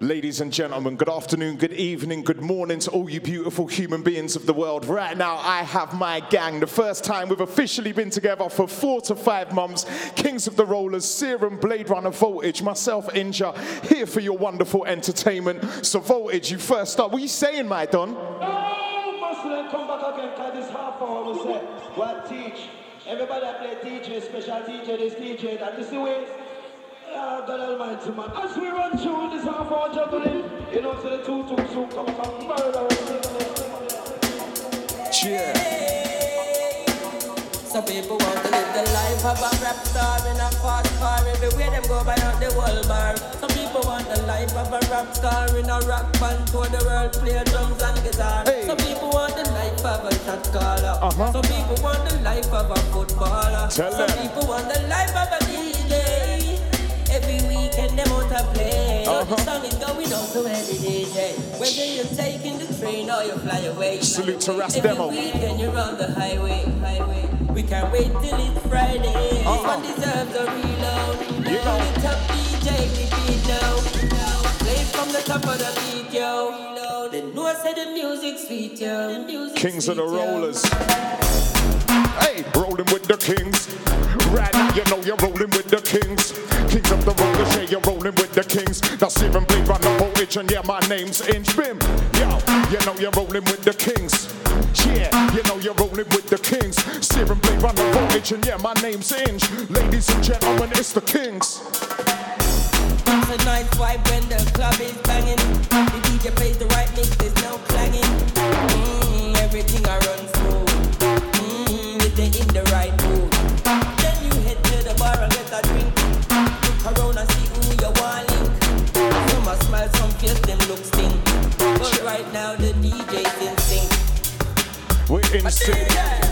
Ladies and gentlemen, good afternoon, good evening, good morning to all you beautiful human beings of the world. Right now, I have my gang. The first time we've officially been together for four to five months. Kings of the Rollers, Serum, Blade Runner, Voltage, myself, Inja, here for your wonderful entertainment. So, Voltage, you first up. What are you saying, my Don? Come back again, half hour we say, what teach? Everybody play DJ, special DJ, this is the way. Ah, God Almighty, man. As we run through this half hour juggling, you know, so the two, two, two, come, come, murder. Cheer. Some people want to live the life of a rap star in a fast car. Everywhere them go by out the world bar. Some people want the life of a rap star in a rock band. Tour the world, play drums and guitar. Hey. Some people want the life of a shot caller. Uh-huh. Some people want the life of a footballer. Tell Some them. people want the life of a DJ. Them out play. Uh-huh. Is going on to every DJ. Whether you're taking the train or you fly away. Salute to Ras Demo. weekend you're on the highway, highway. We can't wait till it's Friday. This Uh-uh. one deserves a reload. You know. The top DJ repeat now. Play from the top of the beat, yo. Know I said the music sweet, yo. The music Kings of the sweet, yo. Rollers. Hey, rolling with the kings. Now, you know you're rolling with the kings. Kings of the rollers, yeah, you're rolling with the kings. That's even Blade Runner Voltage, and yeah, my name's Inja Bim. Yo, you know you're rolling with the kings. Yeah, you know you're rolling with the kings. Serum Blade Runner Voltage, and yeah, my name's Inja. Ladies and gentlemen, it's the kings. Nice vibe when the club is banging. The DJ plays We're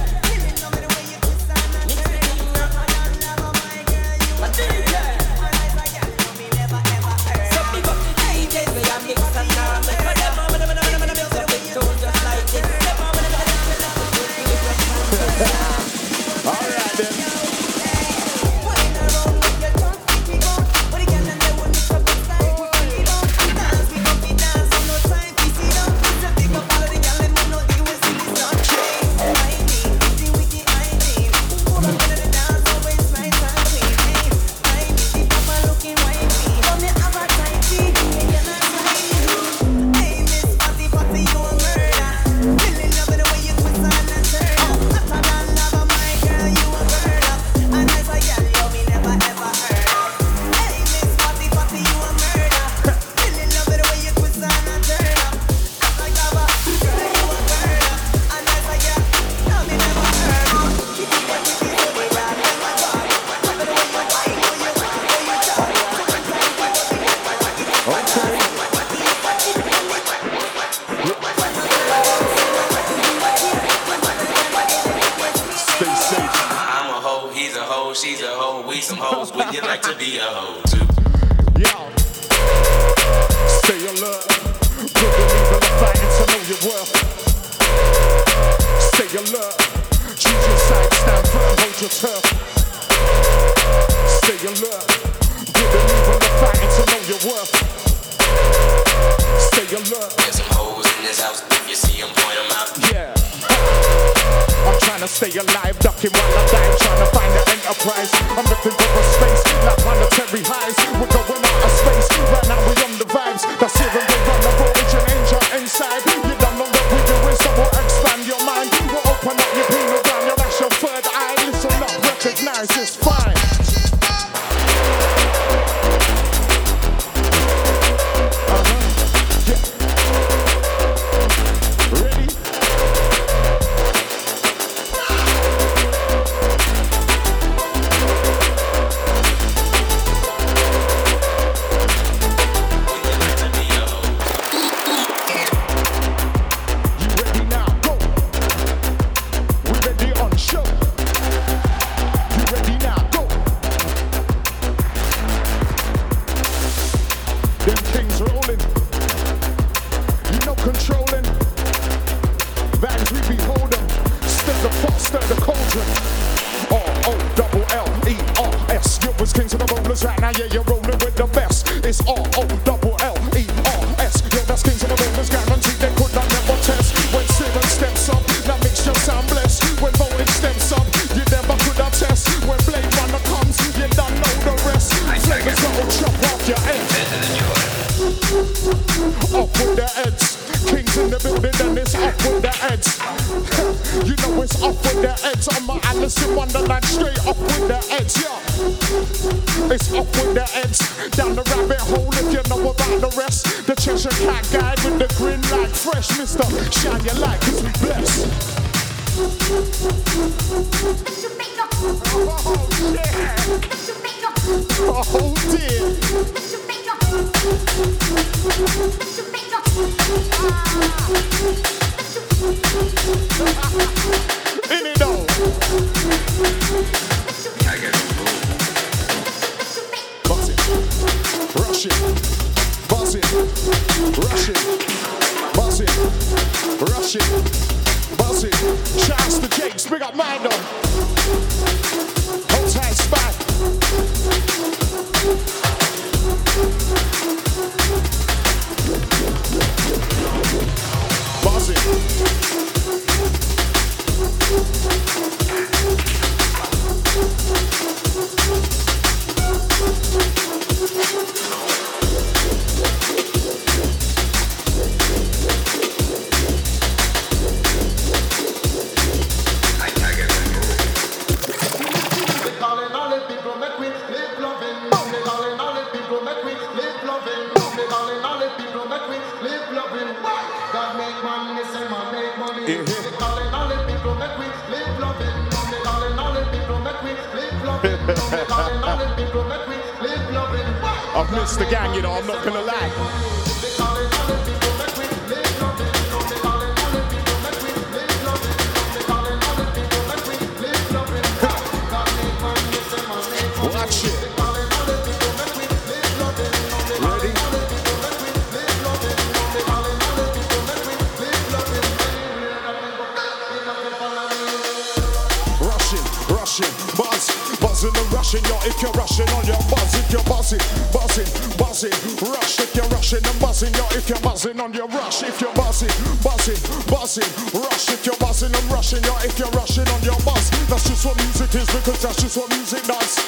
buzzing, buzzing, rush. If you're rushing and buzzing, yo. If you're buzzing on your rush, if you're buzzing, buzzing, buzzing, rush. If you're buzzing and rushing, yo. If you're rushing on your buzz, that's just what music is because that's just what music does.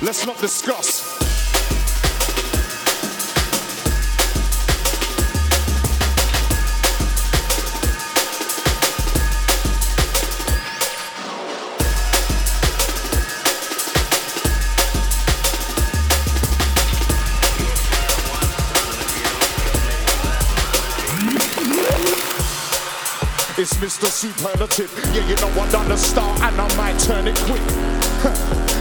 Let's not discuss. It's Mr. Superlative. Yeah, you know I done the star and I might turn it quick.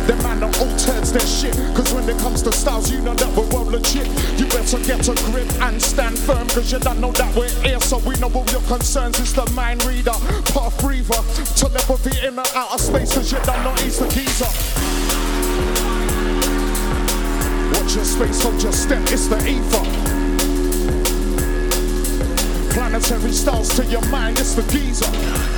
Them man are all turns their shit. Cause when it comes to styles, you know that we're well legit. You better get a grip and stand firm. Cause you don't know that we're here. So we know all your concerns. It's the mind reader, path breather. Telepathy in the outer space. Cause you don't know he's the geezer. Watch your space, hold your step. It's the ether. Planetary styles to your mind, it's the geezer.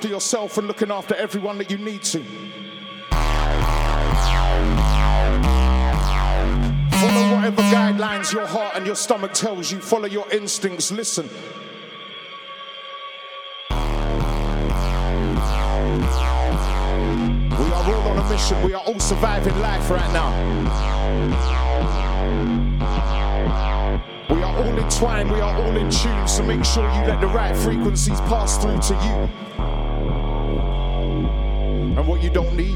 After yourself and looking after everyone that you need to. Follow whatever guidelines your heart and your stomach tells you. Follow your instincts. Listen. We are all on a mission. We are all surviving life right now. We are all entwined. We are all in tune. So make sure you let the right frequencies pass through to you.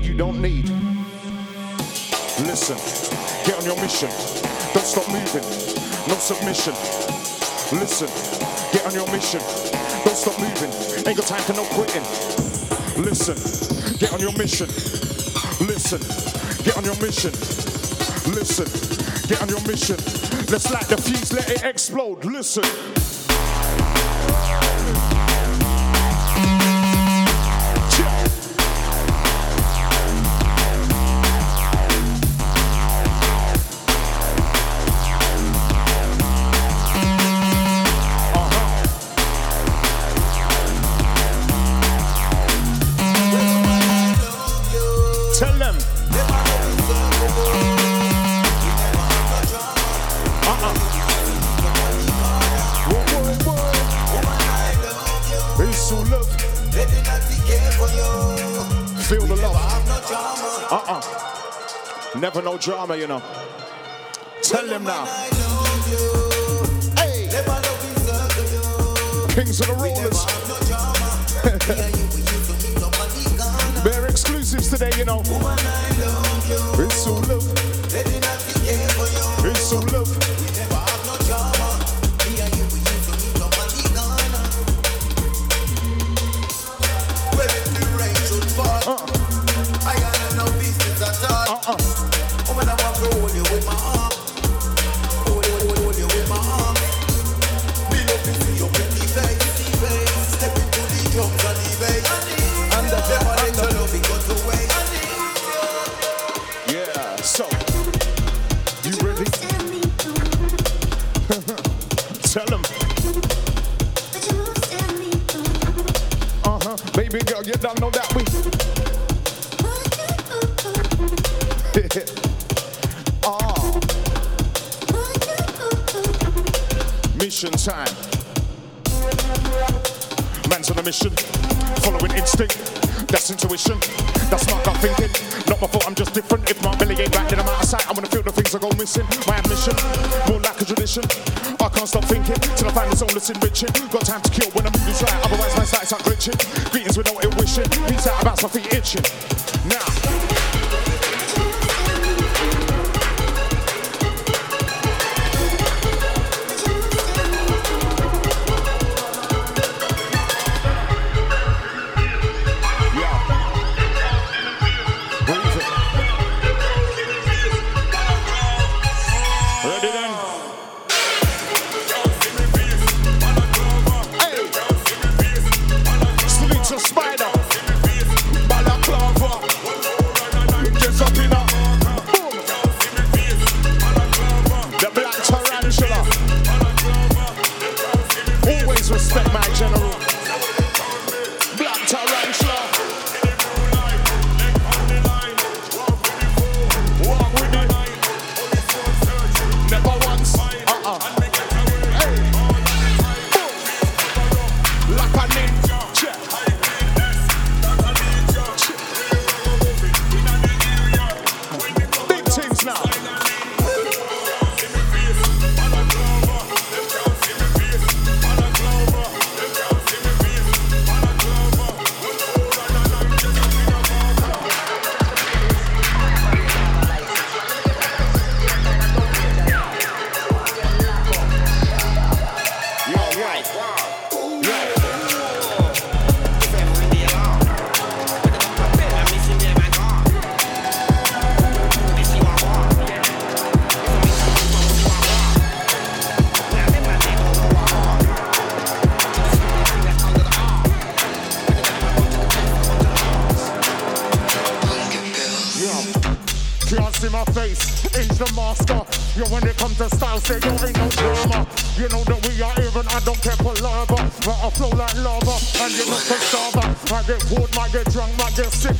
You don't need. Listen, get on your mission. Don't stop moving. No submission. Listen, get on your mission. Don't stop moving. Ain't got time for no quitting. Listen, get on your mission. Listen, get on your mission. Listen, get on your mission. Let's light the fuse, let it explode. Listen. Never no drama, you know. Tell them now. Hey. Kings of the Rollers. They're exclusives today, you know. Missing. My ambition, more like a tradition. I can't stop thinking till I find the zone that's enriching. Got time to kill when mood is right. Otherwise, my sights are glitching. Greetings with no ill wishing. Peace out about my feet itching. Face, the master. Yo, when it comes to style, say you ain't no drama. You know that we are even, I don't care for lava, but I flow like lava, and you look for starver. I get bored, might get drunk, might get sick.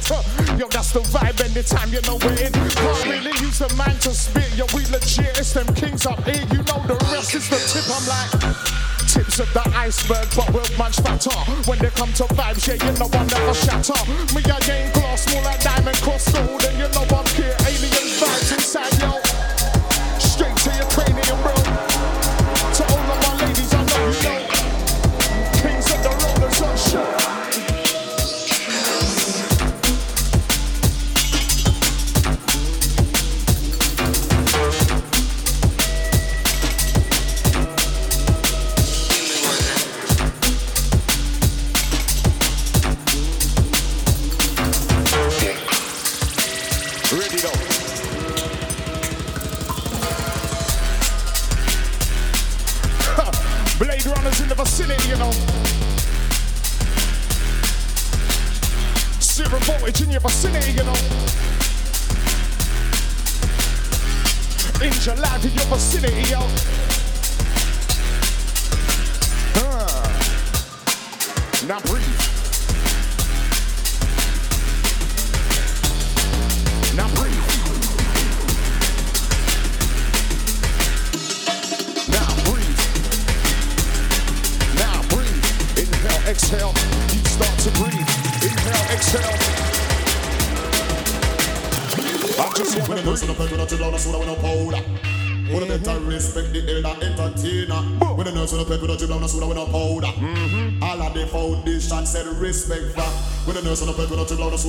Yo, that's the vibe anytime you know we're in. Can't really use the mind to spit. Yo, we legit, it's them kings up here. You know the rest is the tip. I'm like tips of the iceberg, but we're much fatter. When they come to vibes, yeah, you know I never shatter. Me, I ain't glass, more like diamond cross gold, and you know I'm here. Alien vibes inside, yo. Straight to your cranium, bro.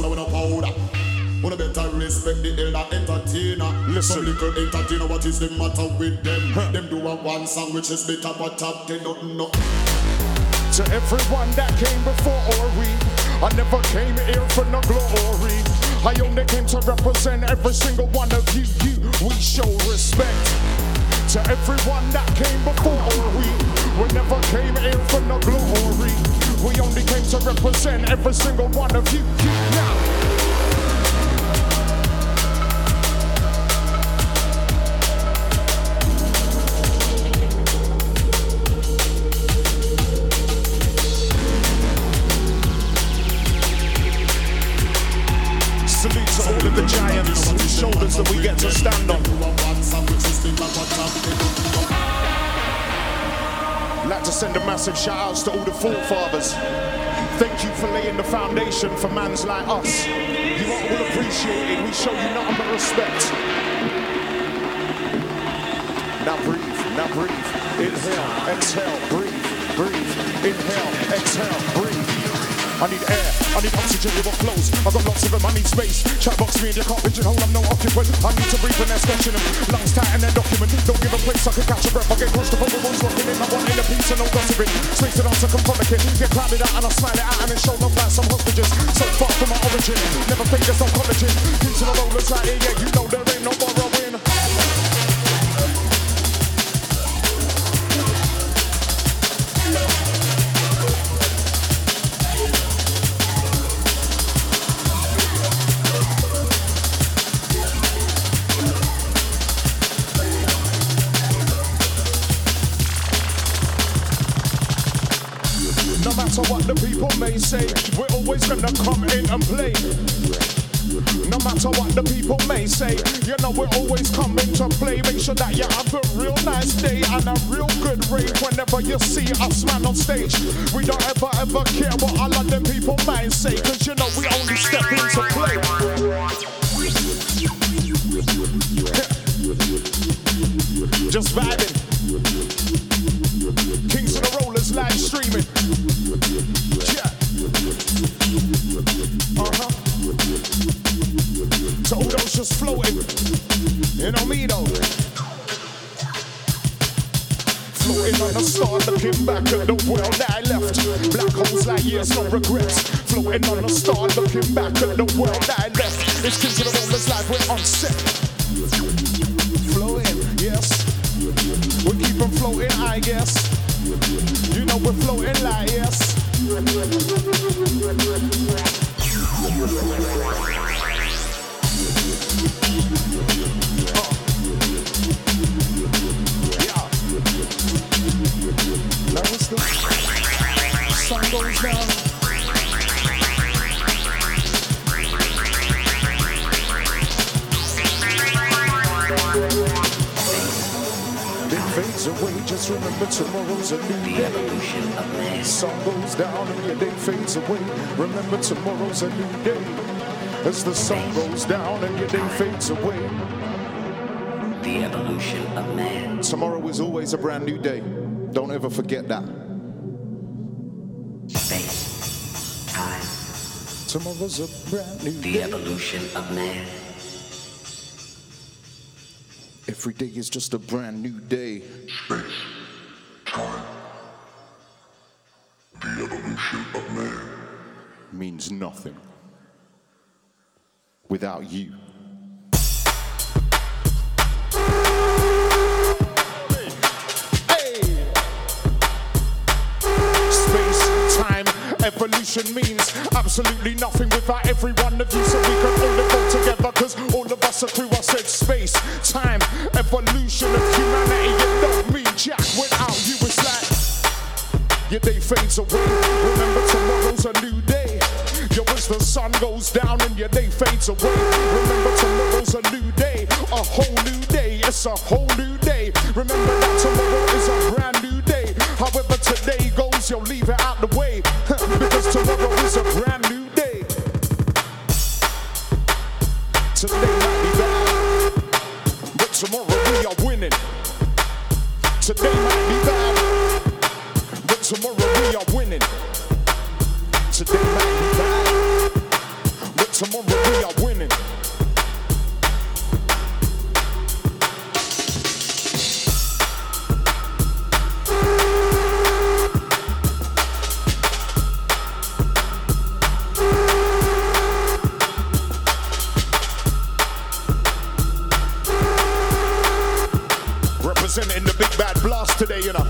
Bed with a chill on the soda with no powder. The better respect the elder entertainer. Listen. Some little entertainer, what is the matter with them? Them do a one song which is better, but top ten nothing no. To everyone that came before or we, I never came here for no glory. I only came to represent every single one of you. You, we show respect. To everyone that came before or we, we never came here for no glory. We only came to represent every single one of you. you now. Massive shout outs to all the forefathers. Thank you for laying the foundation for mans like us. You are all appreciated. We show you nothing but respect. Now breathe, now breathe. Inhale, exhale, breathe, breathe. Inhale, exhale, breathe. I need air, I need oxygen with what flows. I got lots of them, I need space. Chat box me and you can't pigeonhole, I'm no occupant. I need to breathe and that's question them. Lungs tight and then document. Don't give a place, I can catch a breath. I get close to the ones rocking in. I want in a piece and no gossiping. Space and answer, come from the kid. Get crowded out and I smile it out and then show no like some hostages. So far from my origin, never think there's no collagen. Into the rollers like yeah, yeah, you know there ain't no borrowing. May say, you know we're always coming to play. Make sure that you have a real nice day and a real good rave whenever you see us man on stage. We don't ever ever care what all of them people might say, cause you know we only step into play. Just vibing. Your day fades away. The evolution of man. Tomorrow is always a brand new day. Don't ever forget that. Space. Time. Tomorrow's a brand new The day. evolution of man. Every day is just a brand new day. Space. Time. The evolution of man. Means nothing without you. Goes down and your day fades away. Remember, tomorrow's a new day, a whole new day. It's a whole new day. Remember Representing the big bad blast today, you know.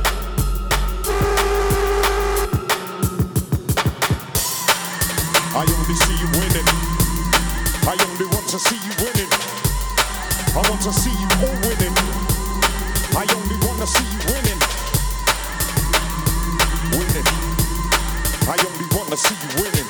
I only see you winning. I only want to see you winning. I want to see you all winning. I only want to see you winning. Winning. I only want to see you winning.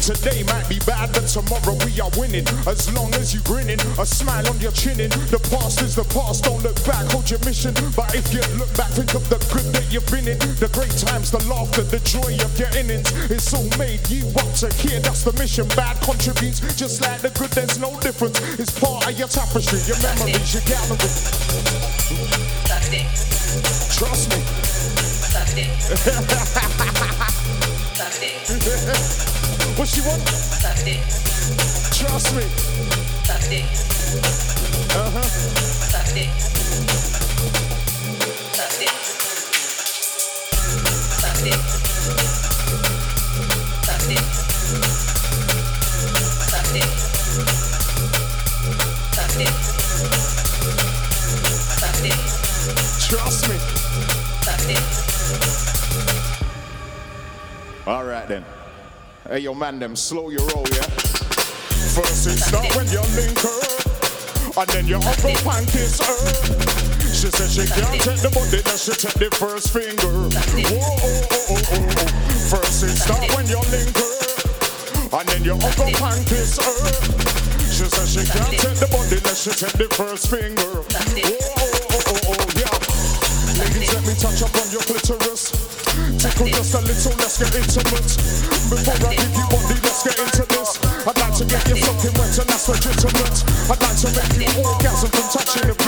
Today might be bad, but tomorrow we are winning. As long as you're grinning, a smile on your chinning. The past is the past, don't look back, hold your mission. But if you look back, think of the good that you've been in. The great times, the laughter, the joy of getting it. It's all made you up to here, that's the mission. Bad contributes, just like the good, there's no difference. It's part of your tapestry, your memories, your gallery. Trust me. Suck dick. What she want? Suck dick. Trust me. Suck dick. Uh-huh. Suck dick. Suck dick. Suck dick. Suck dick. Suck dick. Suck dick. Suck dick. Trust me. All right then. Hey, yo, man, them slow your roll, yeah? First it start when you link her, and then your upper panties her. She said she can't take the body, then she take the first finger. Whoa, oh, oh, oh, oh, oh, oh. First it start when you link her, and then your upper panties her. She said she can't take the body, then she take the first finger. Whoa, oh, oh, oh, oh, yeah. Ladies, let me touch up on your clitoris. Tickle just a little, let's get intimate. Before I give you body, let's get into this. I'd like to get you fucking wet and that's legitimate. I'd like to make you orgasm from touching a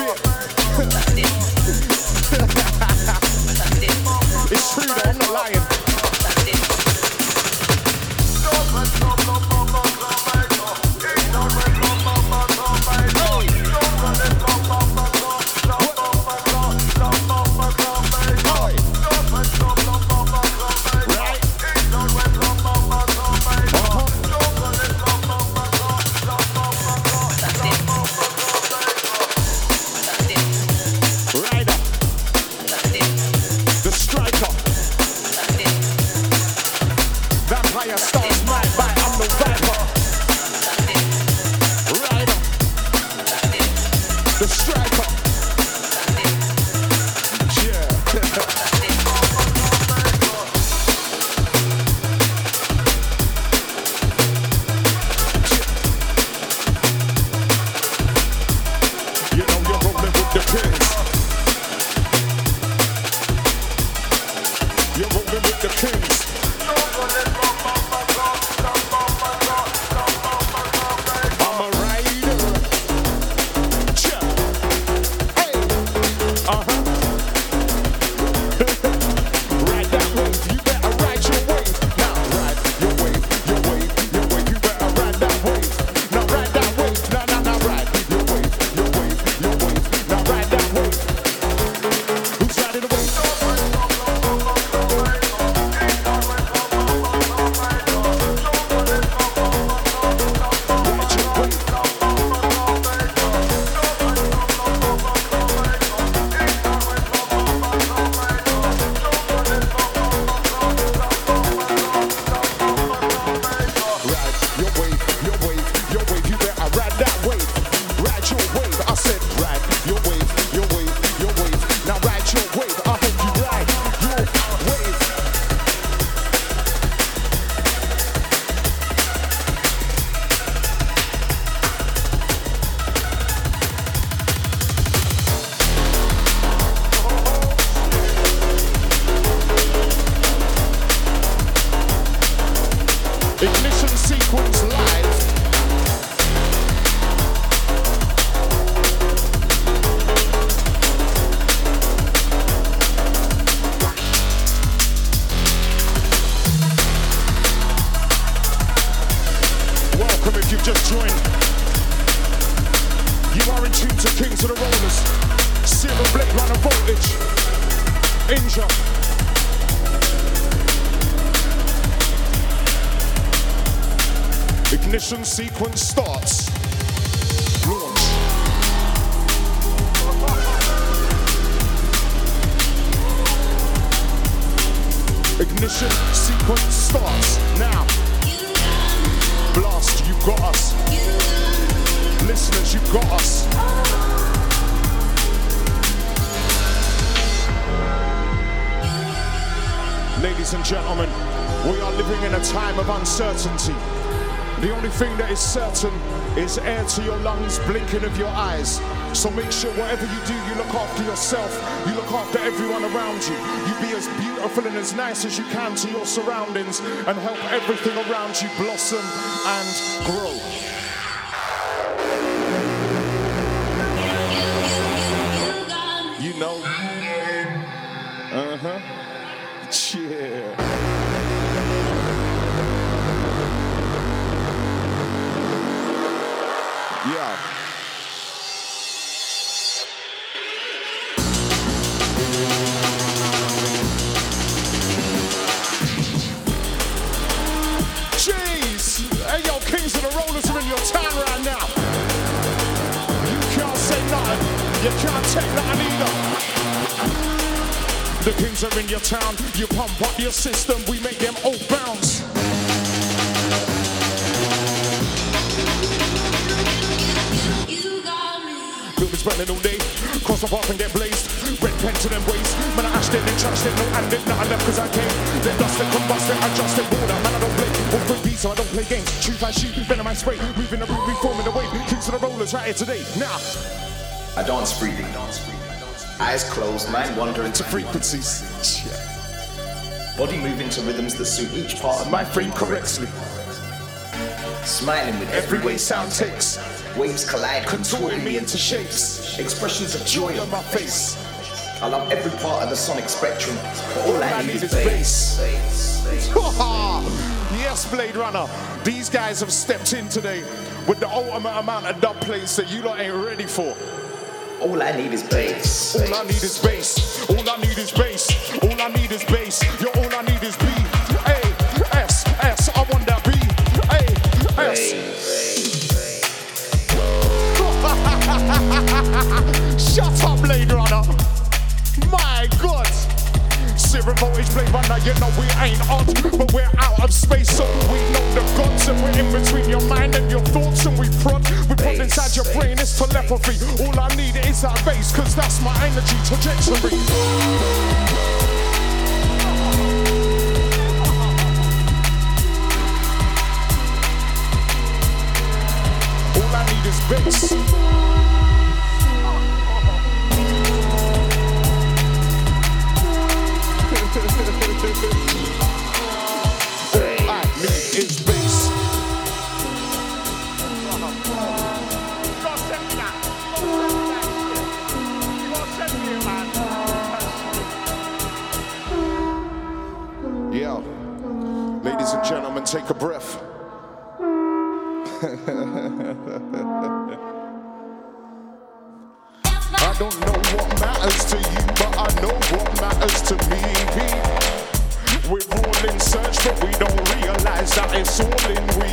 as you can to your surroundings and help everything around you blossom and grow. I shoot, venom I spray. Moving the root, reforming the wave. Kings of the rollers right here today. Now, I dance freely. Eyes closed, mind wandering to frequencies. Yeah. Body moving to rhythms that suit each part of My frame correctly. Smiling with every way sound takes. Waves collide, contorting me into shapes. Expressions of joy on my face. I love every part of the sonic spectrum, but all I need is bass. yes, Blade Runner. These guys have stepped in today with the ultimate amount of dub plates that you lot ain't ready for. All I need is bass. All I need is bass. All I need is bass. All I need is bass. Yo, all I need is B. A S S. I want that B. A S. Shut up, Blade Runner. My God. Zero Voltage blade runner, you know we ain't on, but we're out of space, so we know the gods, and we're in between your mind and your thoughts, and we prod. We prod inside your brain, it's telepathy. All I need is that bass, cause that's my energy trajectory. All I need is bass. Take a breath. I don't know what matters to you, but I know what matters to me. We're all in search, but we don't realize that it's all in we.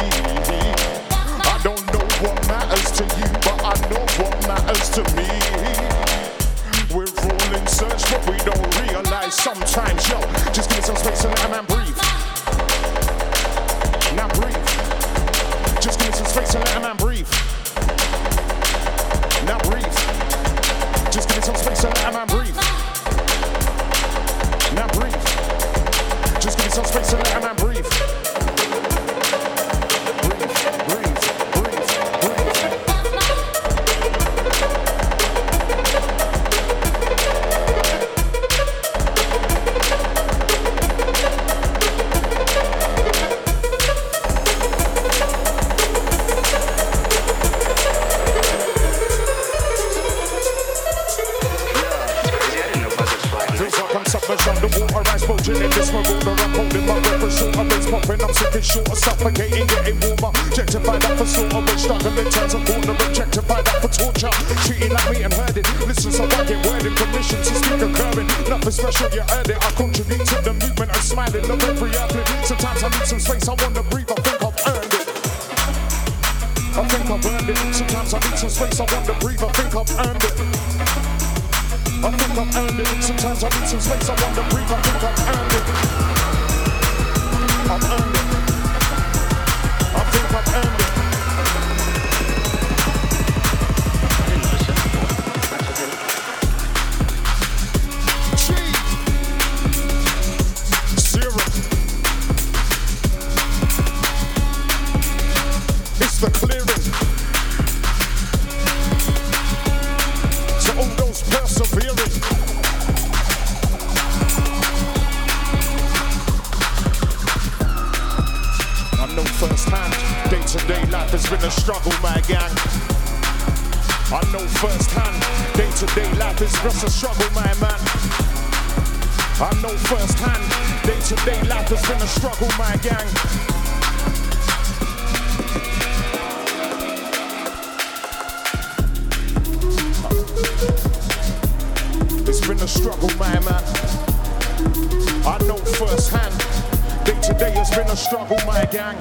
I don't know what matters to you, but I know what matters to me. We're all in search, but we don't realize sometimes, yo, just give me some space and let a man breathe. Space and let a man breathe. Now breathe. Just give me some space and let a man breathe. Now breathe. Just give me some space and let a man. Breathe, I'm and suffocating, getting warmer. Objectified that for sort of rich, struggling turns a corner. Objectified that for torture, treating like me and heard it. Listen, so I get word and permission to speak occurring. Nothing special, you heard it. I contribute to the movement, I'm smiling, love every uplift. Sometimes I need some space, I wanna breathe, I think I've earned it. I think I've earned it. Sometimes I need some space, I wanna breathe, I think I've earned it. I think I've earned it. Sometimes I need some space. I want to breathe. I think I've earned it. I've earned it. Day to day life is just a struggle, my man. I know firsthand, day to day life has been a struggle, my gang. It's been a struggle, my man. I know firsthand. Day to day has been a struggle, my gang.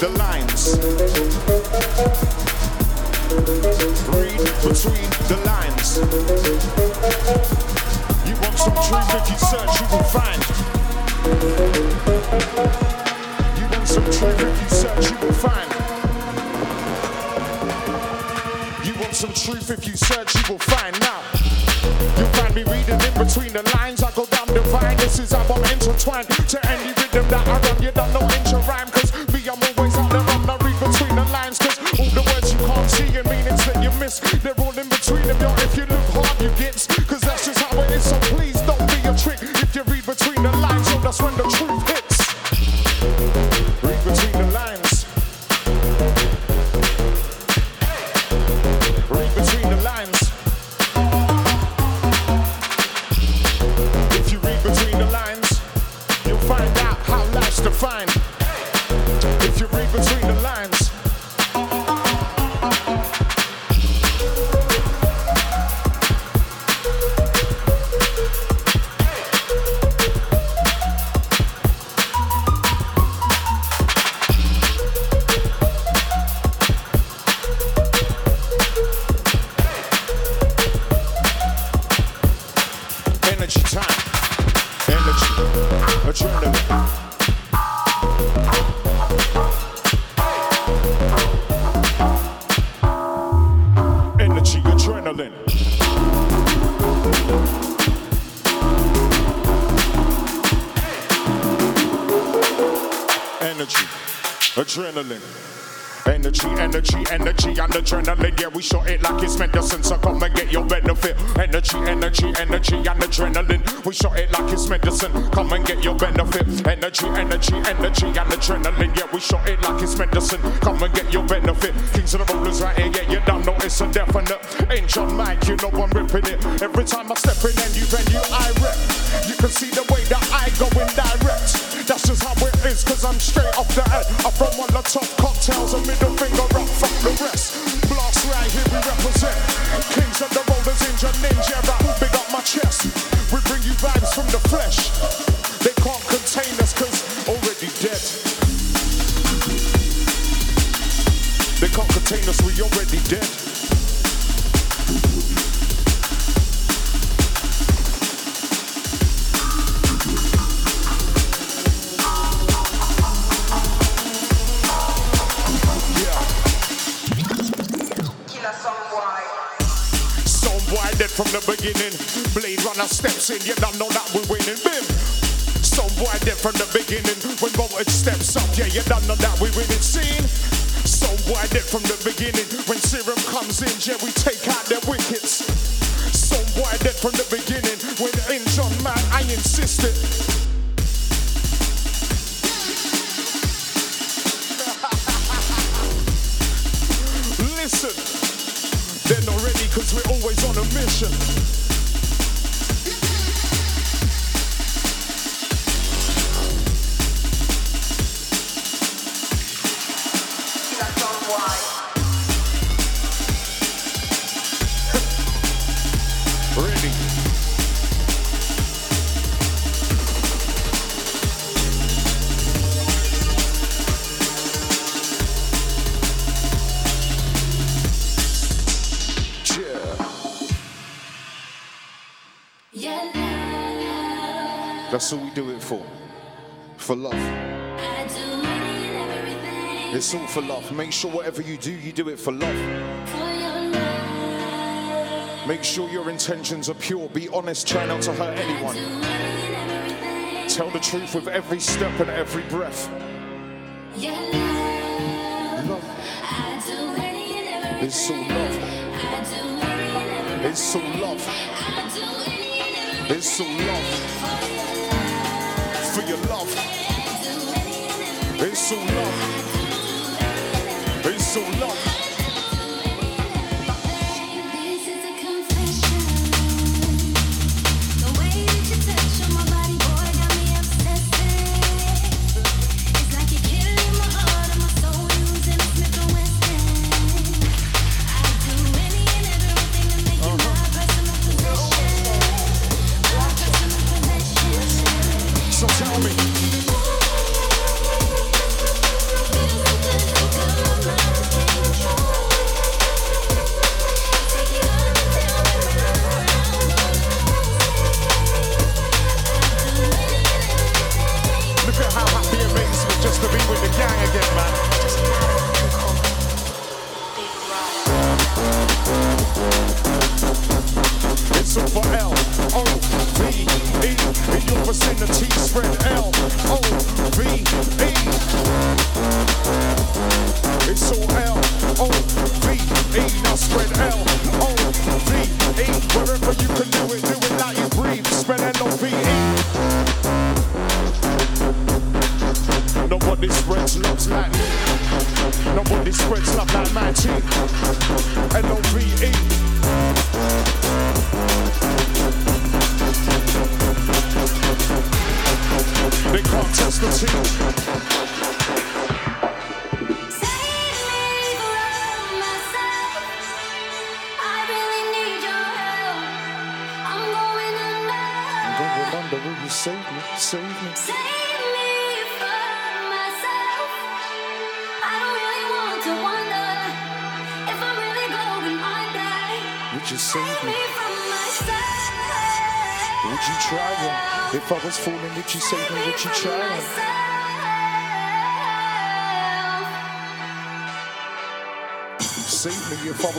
The lines. Read between the lines. You want some truth if you search, you will find. You want some truth if you search, you will find. You want some truth if you search, you will find. Now, you'll find me reading in between the lines. I go down the vine. This is how I'm intertwined to any rhythm that I run. You don't know Listen, they're not ready because we're always on a mission. for love. It's all for love. Make sure whatever you do, you do it for love. Make sure your intentions are pure. Be honest. Try not to hurt anyone. Tell the truth with every step and every breath. Love. It's all love. It's all love. It's all love. so long. It's so long.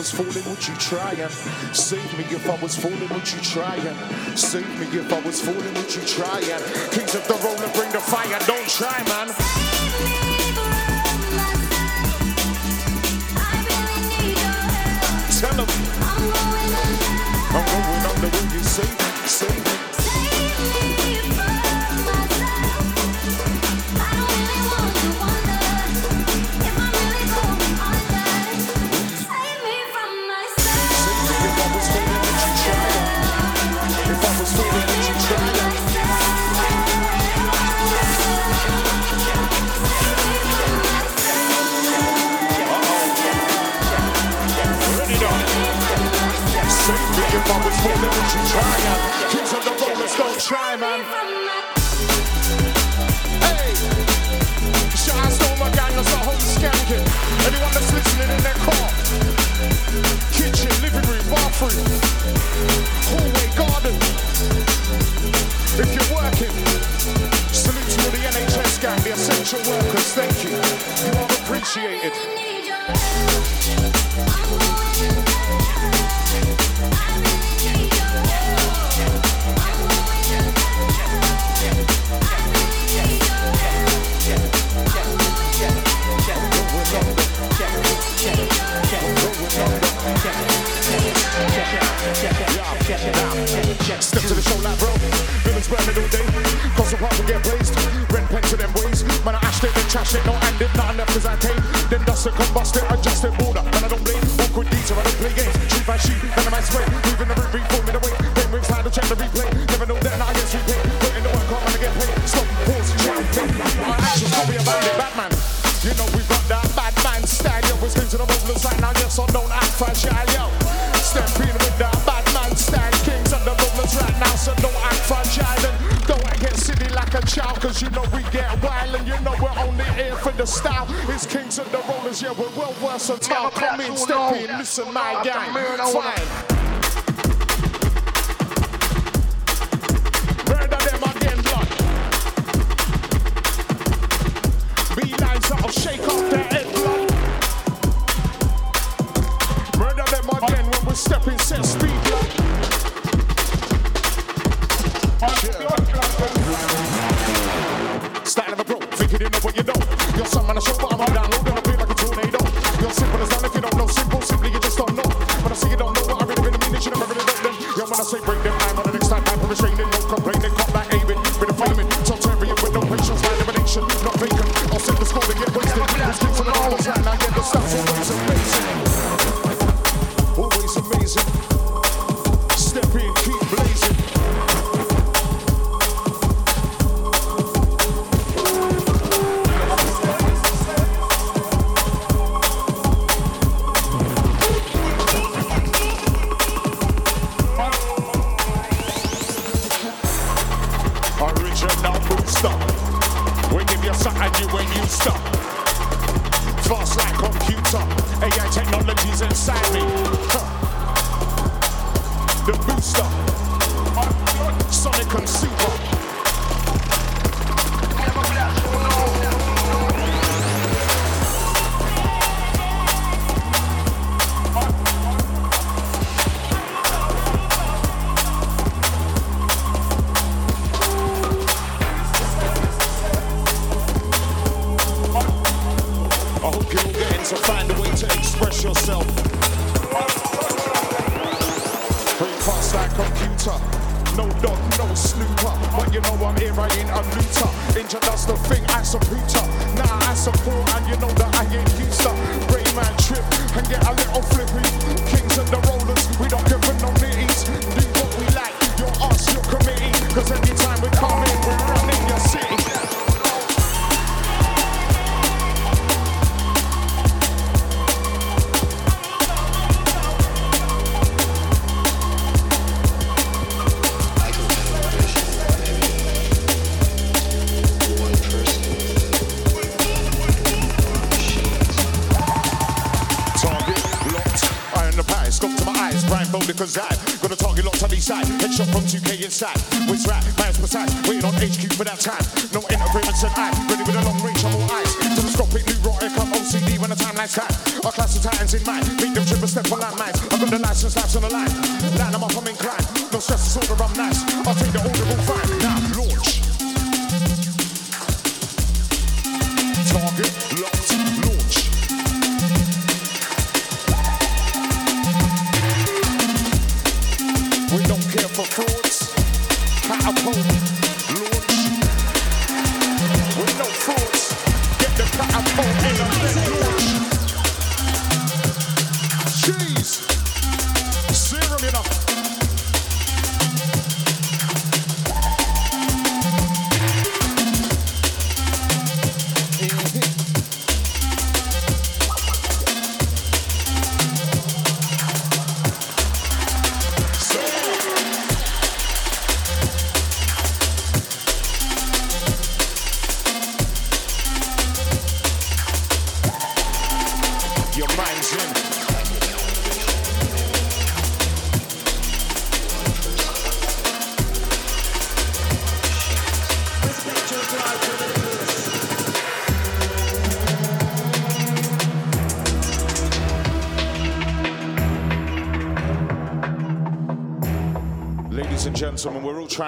was falling, would you try and save me if I was falling, would you try and save me if I was falling, would you try and kings of the roller bring the fire, don't try man. a snooper. But you know I'm here, I ain't a looter. Inja does the thing, I support her. Now I support, and you know that I ain't used to. Brain man trip and get a little flippy. Kings and the rollers, we don't give a no nitties. Do what we like, your ass, your committee. Cause anytime we come in, we're cause I got a target locked on each side. Headshot from 2K inside. Which right, man's precise, waiting on HQ for that time. No interference and I, ready with a long range of all eyes. Telescopic, new rotic, I'm OCD when the timeline's tight. Our class of titans in mind, make them trip step on landmines. I've got the license laps on the line. Line them up, I'm inclined. No stress, it's order, I'm nice. I'll take the audible fine.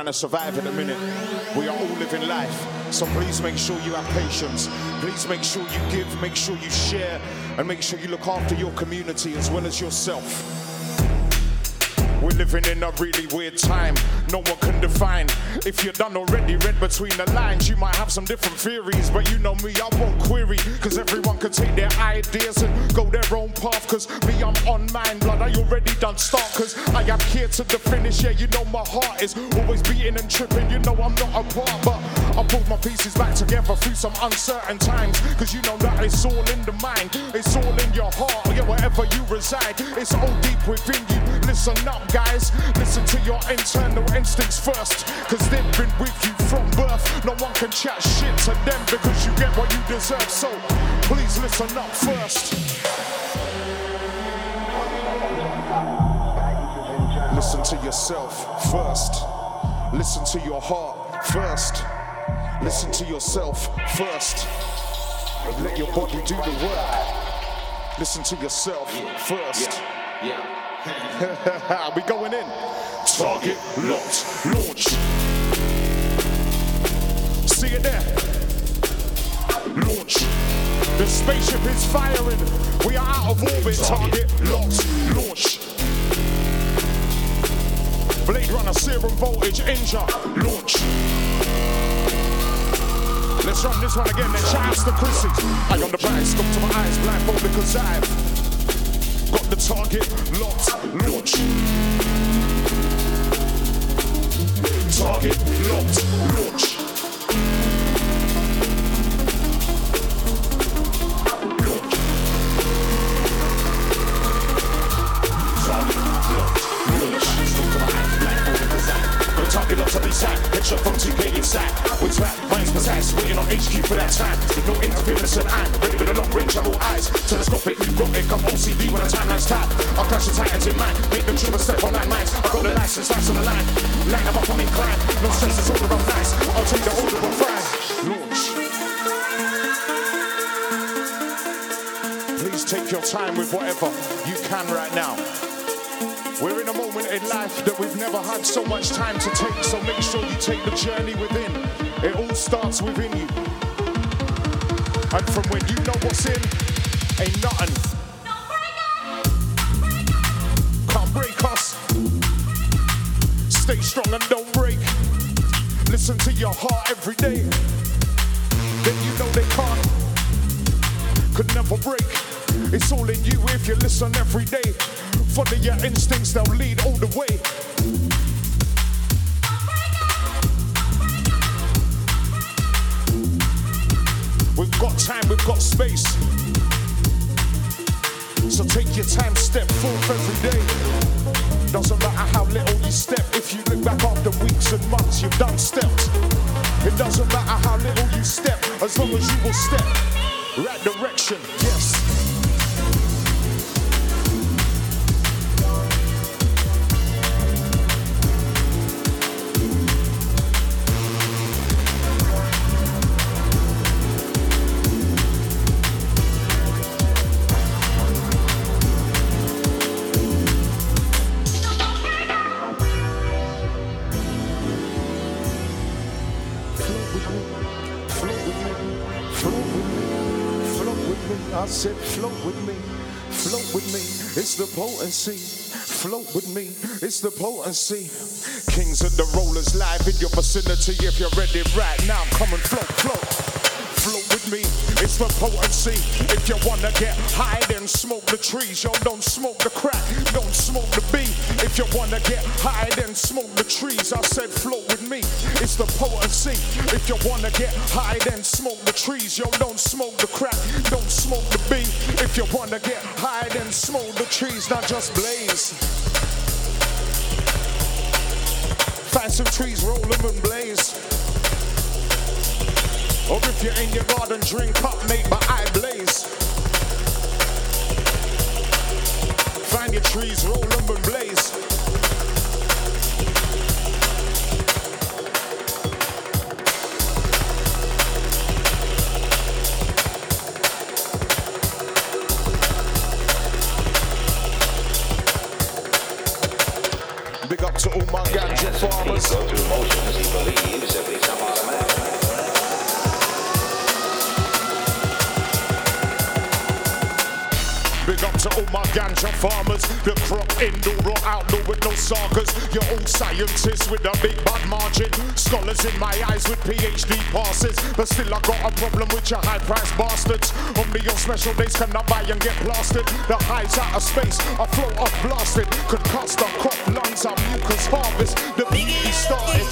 Trying to survive in a minute. We are all living life. So please make sure you have patience. Please make sure you give, make sure you share, and make sure you look after your community as well as yourself. Living in a really weird time. No one can define. If you're done already, read between the lines, you might have some different theories. But you know me, I won't query. Cause everyone can take their ideas and go their own path. Cause me, I'm on mine, blood. I already done start. Cause I am here to the finish. Yeah, you know my heart is always beating and tripping. You know I'm not apart, but I pulled my pieces back together through some uncertain times. Cause you know that it's all in the mind, it's all in your heart. Yeah, wherever you reside, it's all deep within you. Listen up, guys. Listen to your internal instincts first. Cause they've been with you from birth. No one can chat shit to them because you get what you deserve. So please listen up first. Listen to yourself first. Listen to your heart first. Listen to yourself first. Let your body do the work. Listen to yourself first. we going in. Target locked. Launch. See it there. Launch. The spaceship is firing. We are out of orbit. Target locked. Launch. Blade Runner, Serum Voltage, Inja, launch. Let's run this one again, then shout outs to Chrissy. I on the prize, look to my eyes, blindfold because I've the target locked, launch. Target locked, launch. Got the target locked on each side. Headshot from 2K inside. With trap, mine's precise, waiting on HQ for that time. With no interference and I'm ready with a long range of all eyes. Telescopic, new rotic, I'm OCD when the timeline's tight. I'll clash the titans in mind, make them trip a step on that minds. I got the license, lights on the line. Line them up, I'm inclined. No stress, it's all around nice. I'll take the order of fine. Launch. Please take your time with whatever you can right now. We're in a moment in life that we've never had so much time to take, so make sure you take the journey within. It all starts within you. And from when you know what's in, ain't nothing. Can't break us. Stay strong and don't break. Listen to your heart every day. Then you know they can't, could never break. It's all in you if you listen every day. Follow your uh, instincts, they'll lead all the way. We've got time, we've got space. So take your time, step forth every day. Doesn't matter how little you step, if you look back after weeks and months, you've done steps. It doesn't matter how little you step, as long as you will step. Right direction. the potency. Float with me, it's the potency. Kings of the rollers live in your vicinity. If you're ready right now, come and float, float me, it's for potency. If you wanna get high, then smoke the trees. Yo, don't smoke the crack, don't smoke the B. If you wanna get high, then smoke the trees. I said float with me, it's the potency. If you wanna get high, then smoke the trees. Yo, don't smoke the crack, don't smoke the B. If you wanna get high, then smoke the trees, not just blaze. Find some trees, roll them and blaze. Or if you're in your garden, drink up, make my eye blaze. Find your trees, roll them and blaze. Big up to all my ganja farmers. farmers. The crop indoor or outdoor with no sarcas. Your own scientists with a big bad margin. Scholars in my eyes with PhD passes. But still, I got a problem with your high-priced bastards. Only on special days can I buy and get blasted. The highs out of space, a flow of blasted. Could cost a crop lungs, our mucus harvest. The biggie started.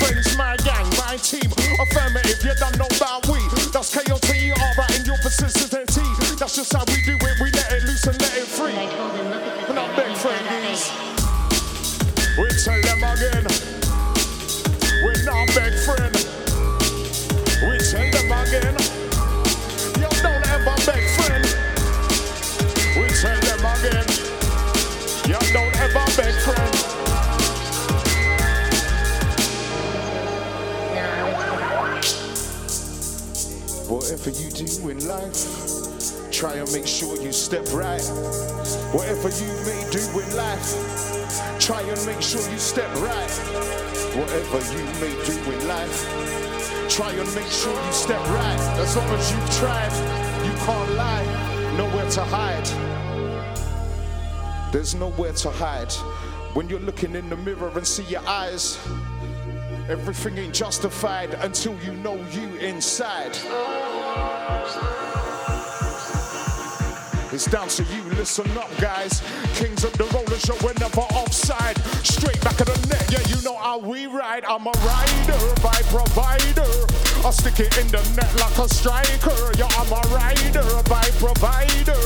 Friends, try and make sure you step right. Whatever you may do in life, try and make sure you step right. Whatever you may do in life, try and make sure you step right. As long as you've tried, you can't lie. Nowhere to hide. There's nowhere to hide. When you're looking in the mirror and see your eyes, everything ain't justified until you know you inside. It's down to you, listen up, guys. Kings of the roller show, we're never offside. Straight back of the net, yeah, you know how we ride. I'm a rider by provider. I stick it in the net like a striker. Yeah, I'm a rider by provider.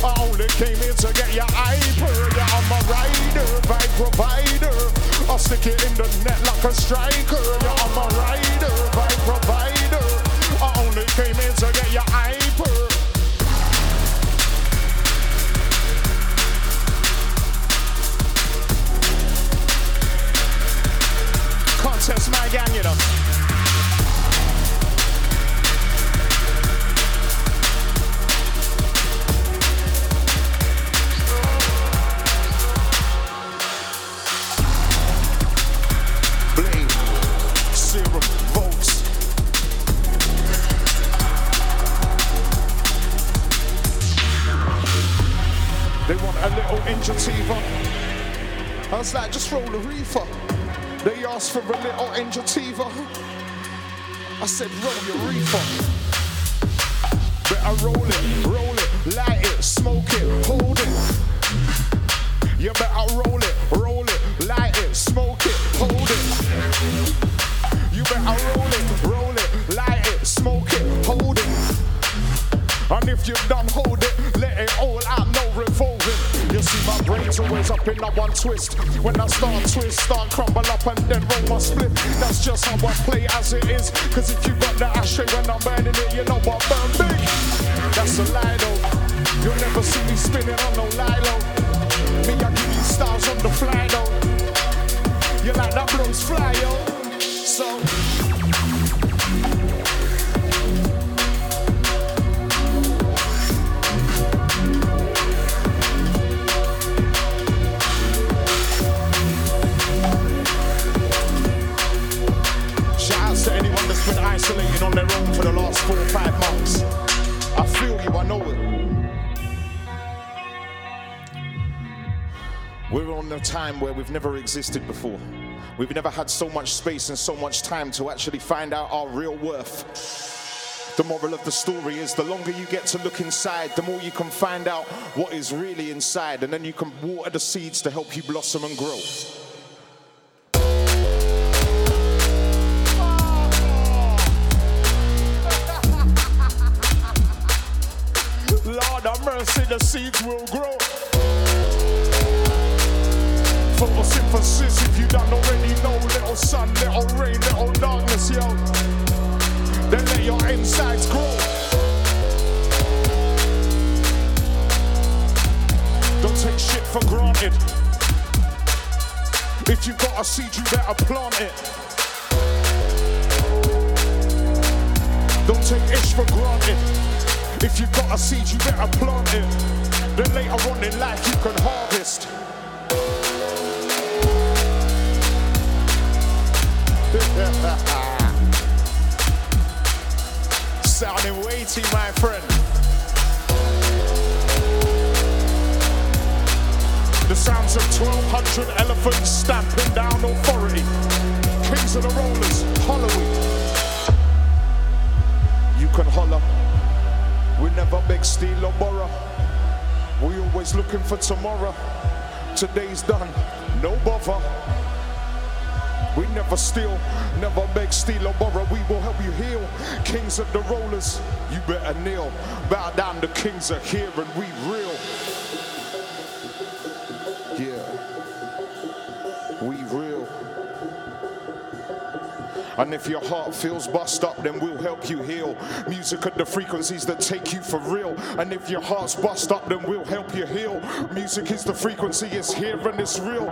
I only came here to get your hyper. Yeah, I'm a rider by provider. I stick it in the net like a striker. Yeah, I'm a rider by provider. I only came here to get your hyper. My gang, you know. They want a little injectiva. I was like, just roll the reefer. They asked for a little injectiva. I said, roll your reefer. Better roll it, roll it, light it, smoke it, hold it. You better roll it, roll it, light it, smoke it, hold it. You better roll it, roll it, light it, smoke it, hold it. And if you done hold it always up in that one twist. When I start twist, start crumble up and then roll my split. That's just how I play as it is. Cause if you got the ashtray when I'm burning it, you know what burn big. That's a lie though. You'll never see me spinning on no lilo. Me, I give you stars on the fly though. You like that blows fly, yo. So A time where we've never existed before. We've never had so much space and so much time to actually find out our real worth. The moral of the story is the longer you get to look inside, the more you can find out what is really inside, and then you can water the seeds to help you blossom and grow. Lord have mercy, the seeds will grow. Photosynthesis, if you don't already know, little sun, little rain, little darkness, yo. Then let your insides grow. Don't take shit for granted. If you got a seed, you better plant it. Don't take ish for granted. If you got a seed, you better plant it. Then later on in life, you can harvest. Sounding weighty, my friend. The sounds of 1,200 elephants stamping down authority. Kings of the rollers, Halloween. You can holler. We're never beg, steal, or borrow. We always looking for tomorrow. Today's done, no bother. We never steal, never beg, steal, or borrow. We will help you heal. Kings of the rollers, you better kneel. Bow down, the kings are here and we real. Yeah, we real. And if your heart feels bust up, then we'll help you heal. Music at the frequencies that take you for real. And if your heart's bust up, then we'll help you heal. Music is the frequency, it's here and it's real.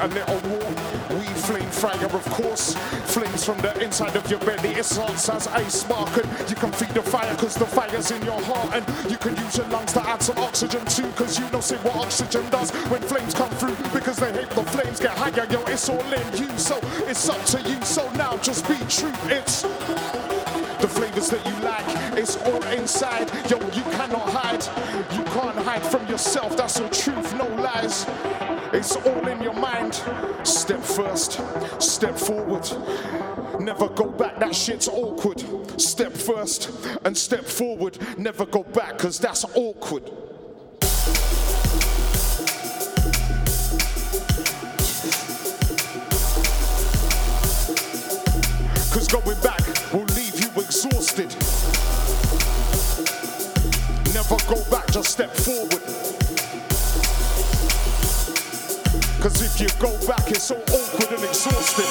A little war? We flame fire, of course. Flames from the inside of your belly. It's hot as ice spark. And you can feed the fire because the fire's in your heart. And you can use your lungs to add some oxygen too. Because you know, see what oxygen does when flames come through. Because they hate the flames get higher, yo. It's all in you. So it's up to you. So now just be true. It's the flavors that you like, it's all inside. Yo, you cannot hide. You can't hide from yourself. That's the truth, no lies. It's all in your mind. Step first, step forward. Never go back, that shit's awkward. Step first and step forward. Never go back, cause that's awkward. Cause going back Never go back, just step forward. Cause if you go back, it's so awkward and exhausting.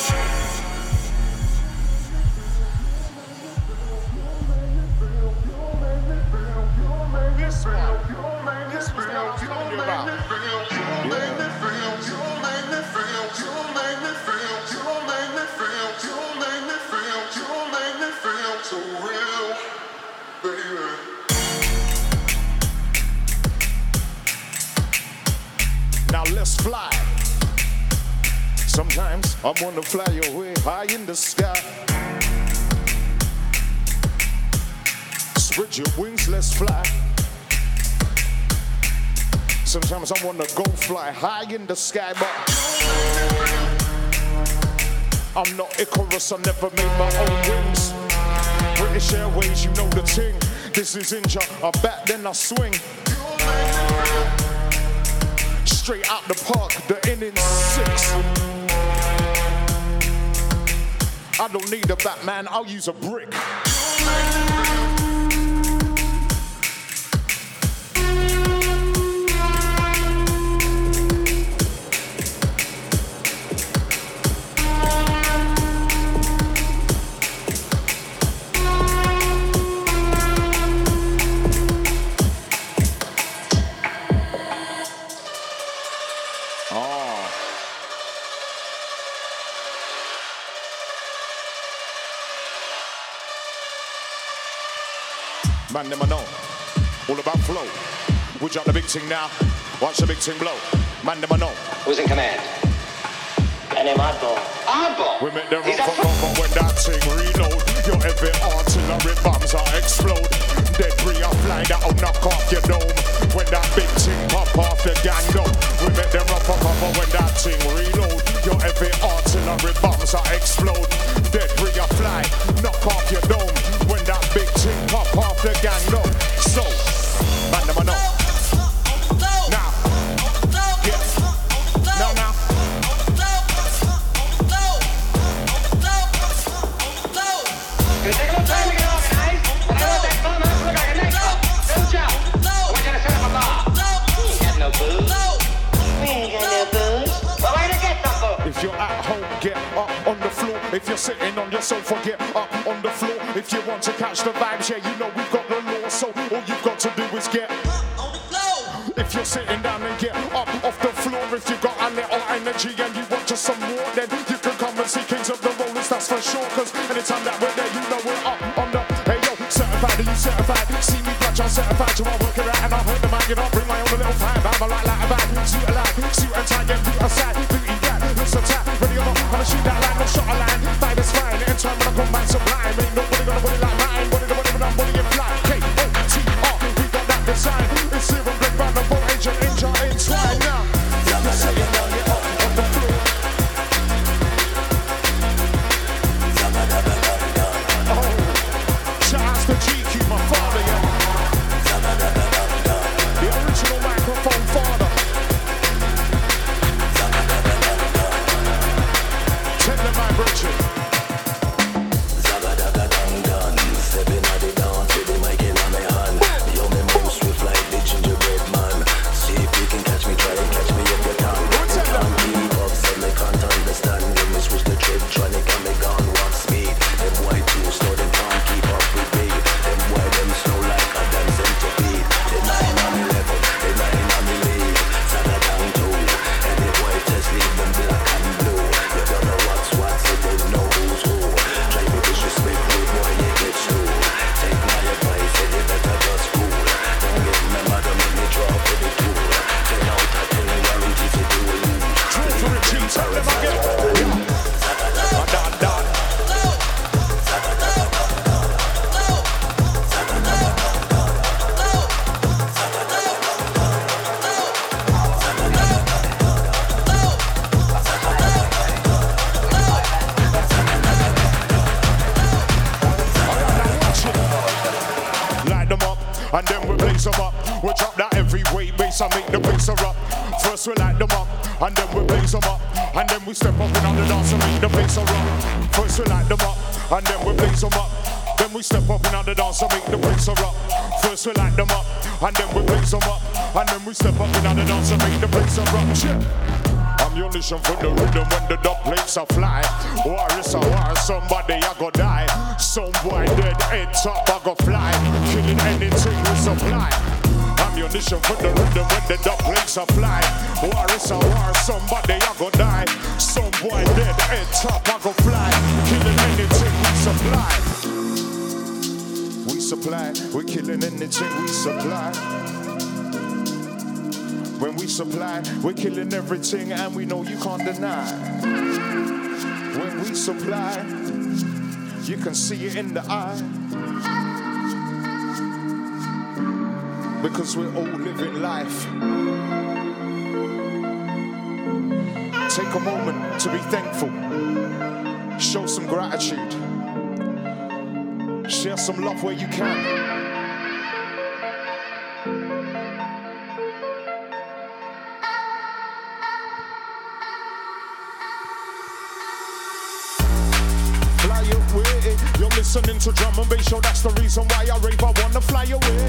This one, this fly. Sometimes I'm wanna fly away high in the sky. Spread your wings, let's fly. Sometimes I'm wanna go fly high in the sky, but I'm not Icarus, I never made my own wings. British Airways, you know the ting. This is Inja, I bat then I swing. Straight out the park, the inning six. I don't need a Batman, I'll use a brick. Man, them I know. All about flow. We drop the big thing now. Watch the big thing blow. Man, them I know. Who's in command? My name Oddball. Oddball. We make them run for cover when that thing reload. Your every artillery bombs are explode. Debris are fly that'll knock off your dome. When that big thing pop off the gang dome. We make them run for cover when that thing reload. Your every artillery bombs are explode. Debris are fly, knock off your dome. Big thing pop off the gang dome. So, man, them. Now. Now, now. Get up no no? If you're at home, get up on the floor. If you're sitting on your sofa, get up on the floor. If you want to catch the vibes, yeah, you know we've got the law. So all you've got to do is get up on the floor. If you're sitting down and get up off the floor, if you've got a little energy and you want just some more, then you can come and see Kings of the Rollers, that's for sure. Cause anytime that we're there, you know we're up on the hey yo, certified, are you certified? See me clutch, I'm certified, you are working out and I heard the man, you know, bring my own little vibe. I'm a right like a bad, suit a line, suit and tie, get boot aside, booty that, listen tight, ready or not, I'ma shoot that line, no shot a line, fight is fine, anytime when I come back ain't the dance and make the bass erupt. First we light them up, and then we blaze them up, and then we step up in the dance and make the bass erupt. Yeah. Ammunition for the rhythm when the dub plates are fly. War is a war, somebody I go die. Some boy dead, head top I go fly. Killing anything we supply. Ammunition for the rhythm when the dub plates are fly. War is a war, somebody I go die. Some boy dead, head top I go fly. Killing anything we supply. Supply, we're killing anything we supply. When we supply, we're killing everything, and we know you can't deny. When we supply, you can see it in the eye. Because we're all living life. Take a moment to be thankful. Show some gratitude. Share some love where you can. fly away. You're listening to drum and bass, yo, that's the reason why I rave. I wanna fly away,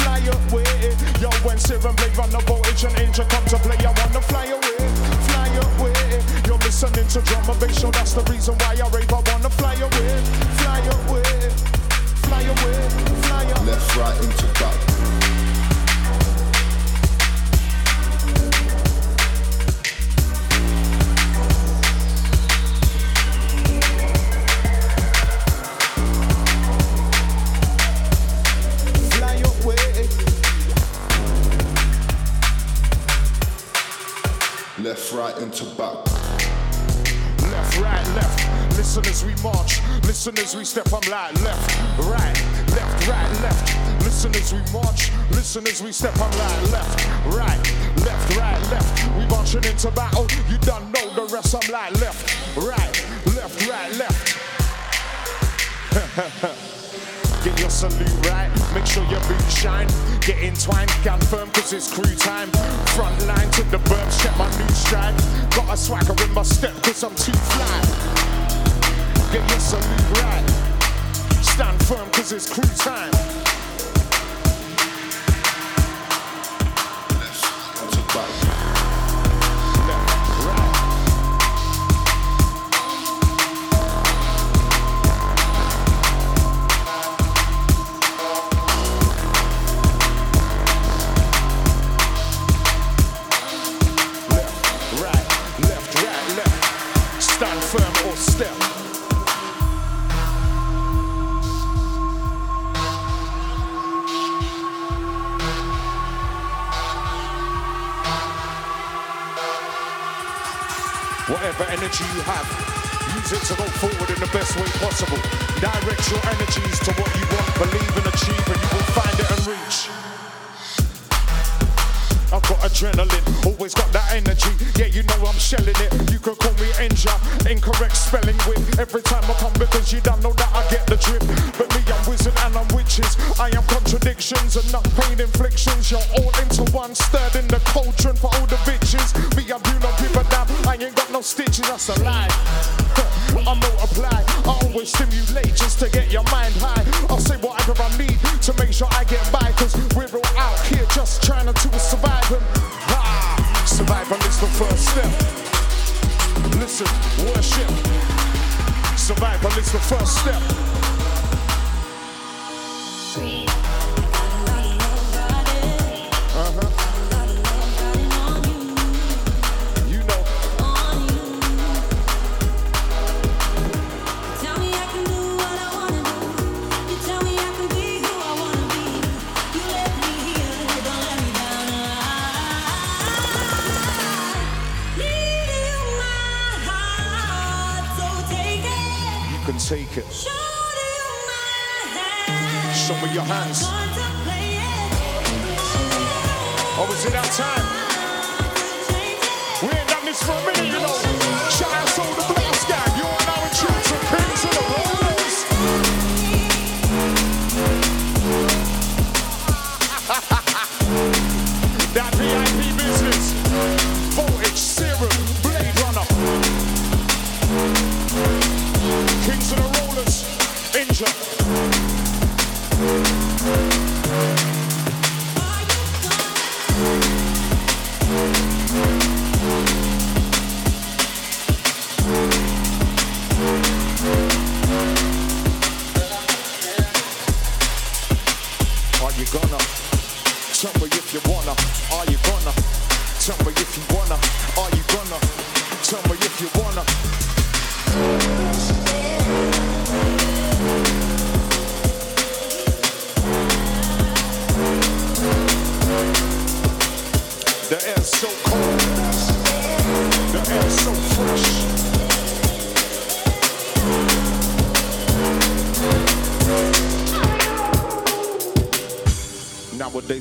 fly away. Yo, when Siren play on the voltage and Angel come to play, march. Listen as we step. I'm like left, right, left, right, left. Listen as we march. Listen as we step. I'm like left, right, left, right, left. We marching into battle. You don't know the rest. I'm like left, right, left, right, left. Get your salute right, make sure your boots shine. Get entwined, gun firm, cause it's crew time. Front line to the burbs, check my new stride. Got a swagger in my step, cause I'm too fly. Get your salute right. Stand firm, cause it's crew time. Whatever energy you have, use it to go forward in the best way possible. Direct your energies to what you want, believe and achieve, and you will find it and reach. I've got adrenaline, always got that energy. Yeah, you know I'm shelling it. You can call me Inja, incorrect spelling with every time I come because you don't know that I get the drip. But me, I'm wizard and I'm witches. I am contradictions and not pain inflictions. You're all into one, stirred in the cauldron for all the bitches. Me, I do not give a damn. I ain't got no stitches, that's a lie. I multiply, I always stimulate just to get your mind high. I'll say whatever I need to make sure I get by, cause we're all out here just trying to survive. And, ah, survival is the first step. Listen, worship. Survival is the first step. Take it. Show me your hands. Oh, is it that time? We ain't done this for a minute, you know. Shout out to the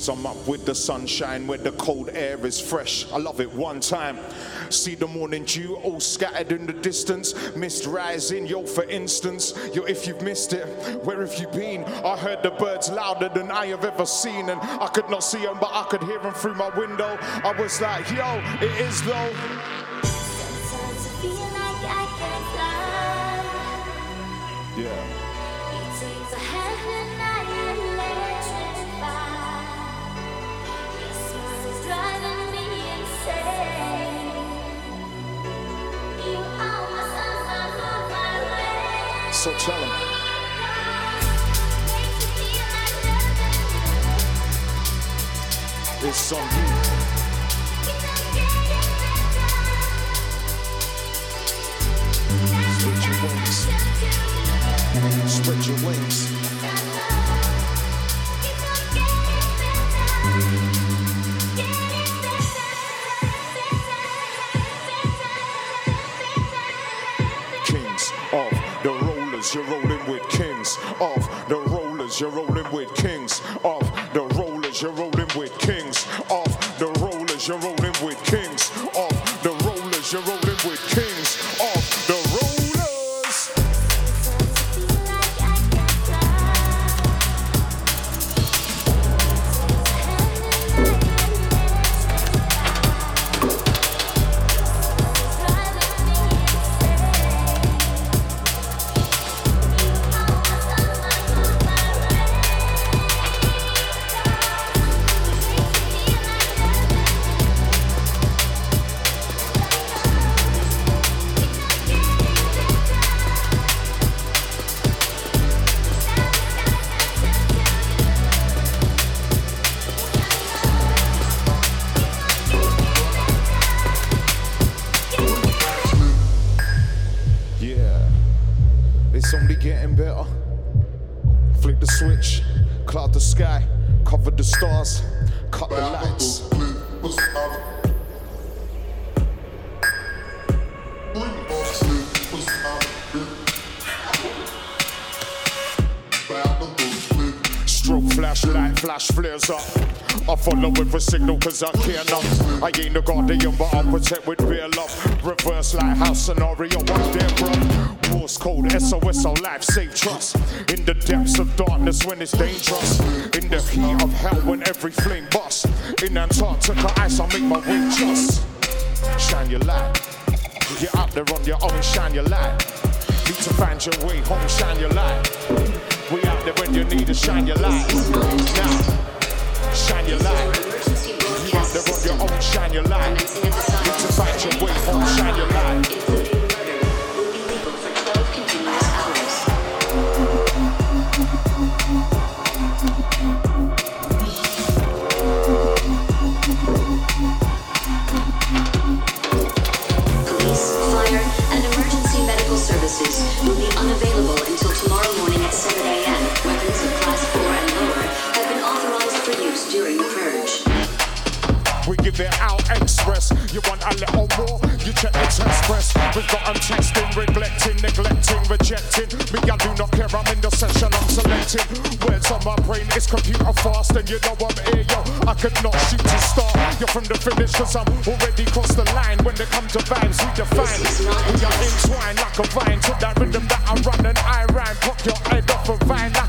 I'm up with the sunshine where the cold air is fresh. I love it one time. See the morning dew all scattered in the distance. Mist rising, yo, for instance. Yo, if you've missed it, where have you been? I heard the birds louder than I have ever seen. And I could not see them, but I could hear them through my window. I was like, yo, it is though. Kings of the rollers, you're rolling with kings. Of cause I care enough. I ain't a guardian, but I'll protect with real love. Reverse lighthouse scenario, I'm there, bro. Morse code, SOS, our life, save trust. In the depths of darkness when it's dangerous. In the heat of hell when every flame busts. In Antarctica ice, I make my way just. Shine your light. You're out there on your own, shine your light. Need to find your way home, shine your light. We out there when you need to shine your light. Now, shine your light. There on your own, shine your light. Need to find your way home, shine your light. We've got 'em testing, neglecting, neglecting, rejecting. Me, I do not care. I'm in the session. I'm selecting words on my brain. It's computer fast, and you know I'm here, yo. I could not shoot to start. You're from the finish, cause I'm already crossed the line. When they come to vibes, we define. We are entwined like a vine to that rhythm that I run and I rhyme. Pop your head off a vine like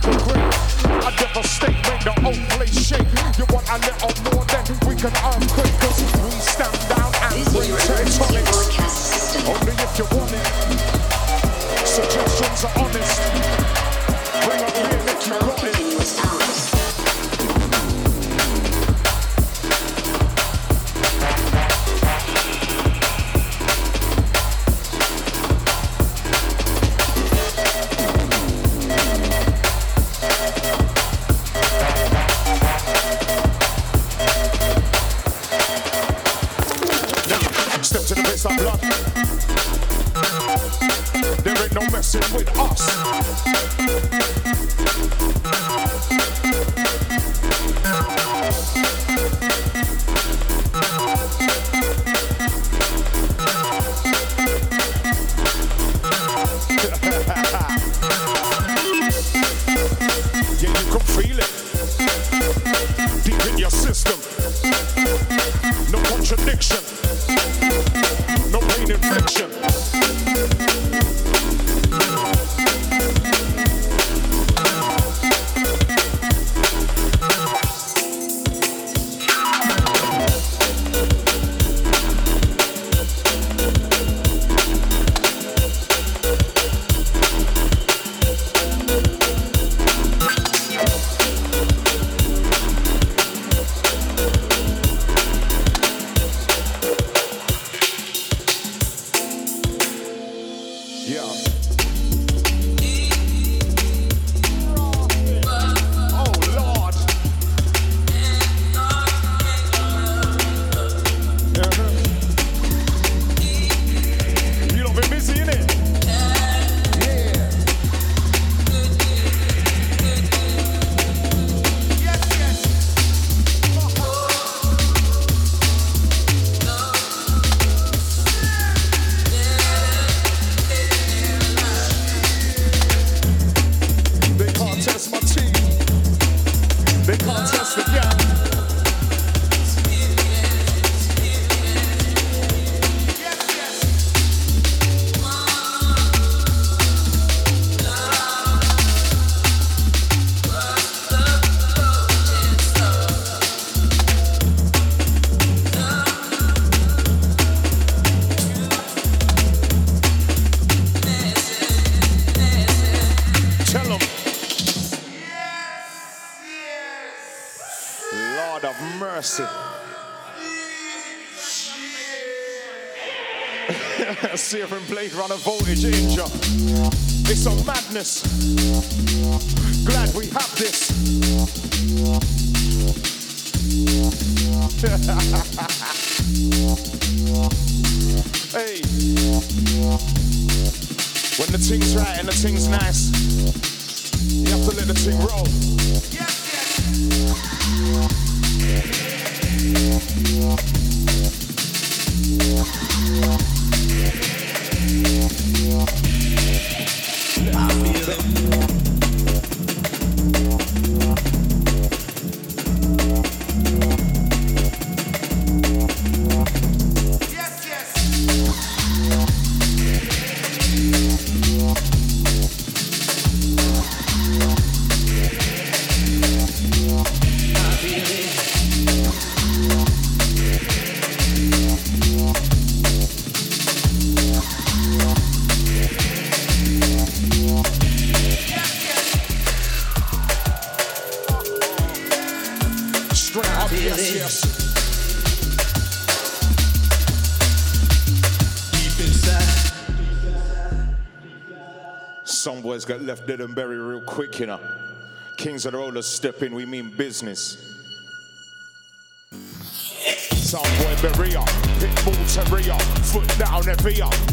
left dead and buried real quick, you know. Kings of the rollers step in, we mean business. Some boy Berea, Pitbull Terrier, foot down up,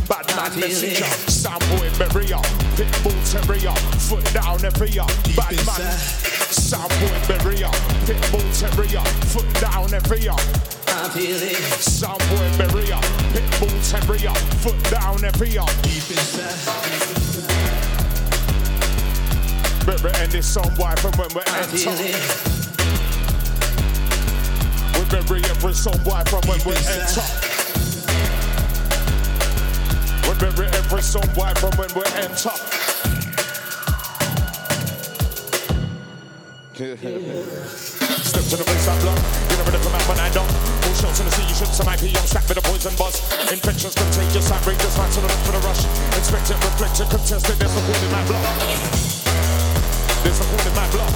bad man messenger. Some boy Berea, Pitbull Terrier, foot down up, bad man. Some boy Berea, Pitbull Terrier, foot down up. Some Berea, Pitbull Terrier, foot down every up. Better end this song why from when we enter. We bury every song why from when we enter. We bury every song why from when we enter. Step to the place I block. You never come out when I don't. All shots in the sea, you should some IP on stack with a poison buzz. Infections contagious, outrageous, right to the left for the rush. Inspect it, reflect it, contest it, there's no in my block. Point in my block.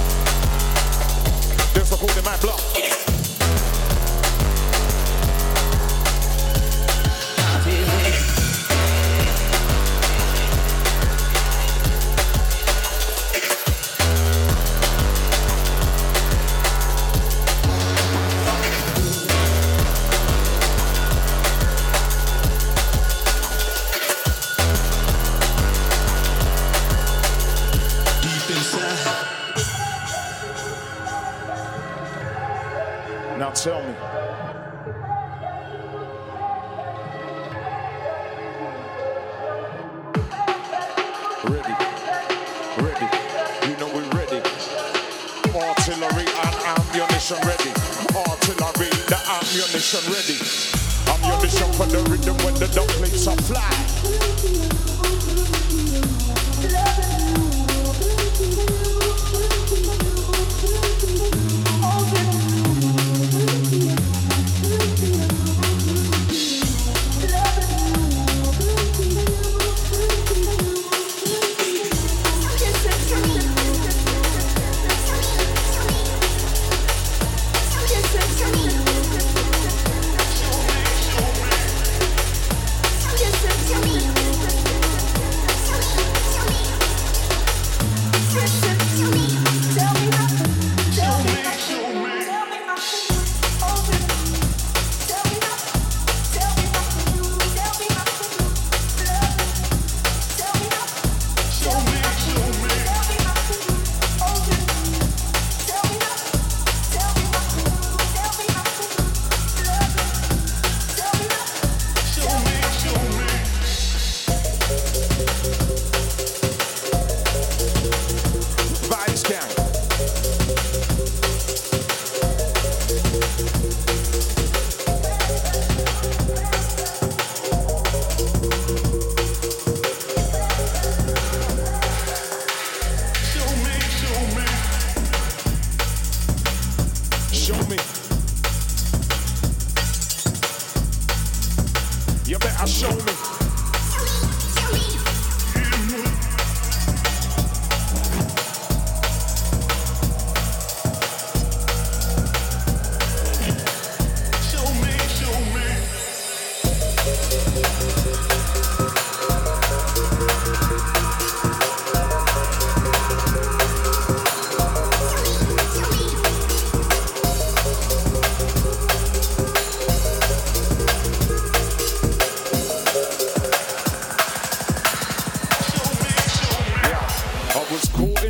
Point in my block.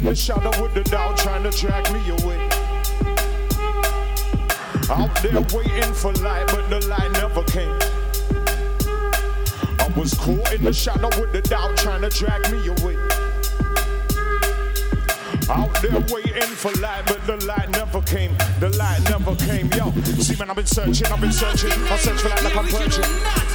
In the shadow with the doubt trying to drag me away. Out there waiting for light, but the light never came. I was caught in the shadow with the doubt trying to drag me away. Out there waiting for light, but the light never came. The light never came. Yo, see man, I've been searching, I've been searching. I search for light like I'm perching.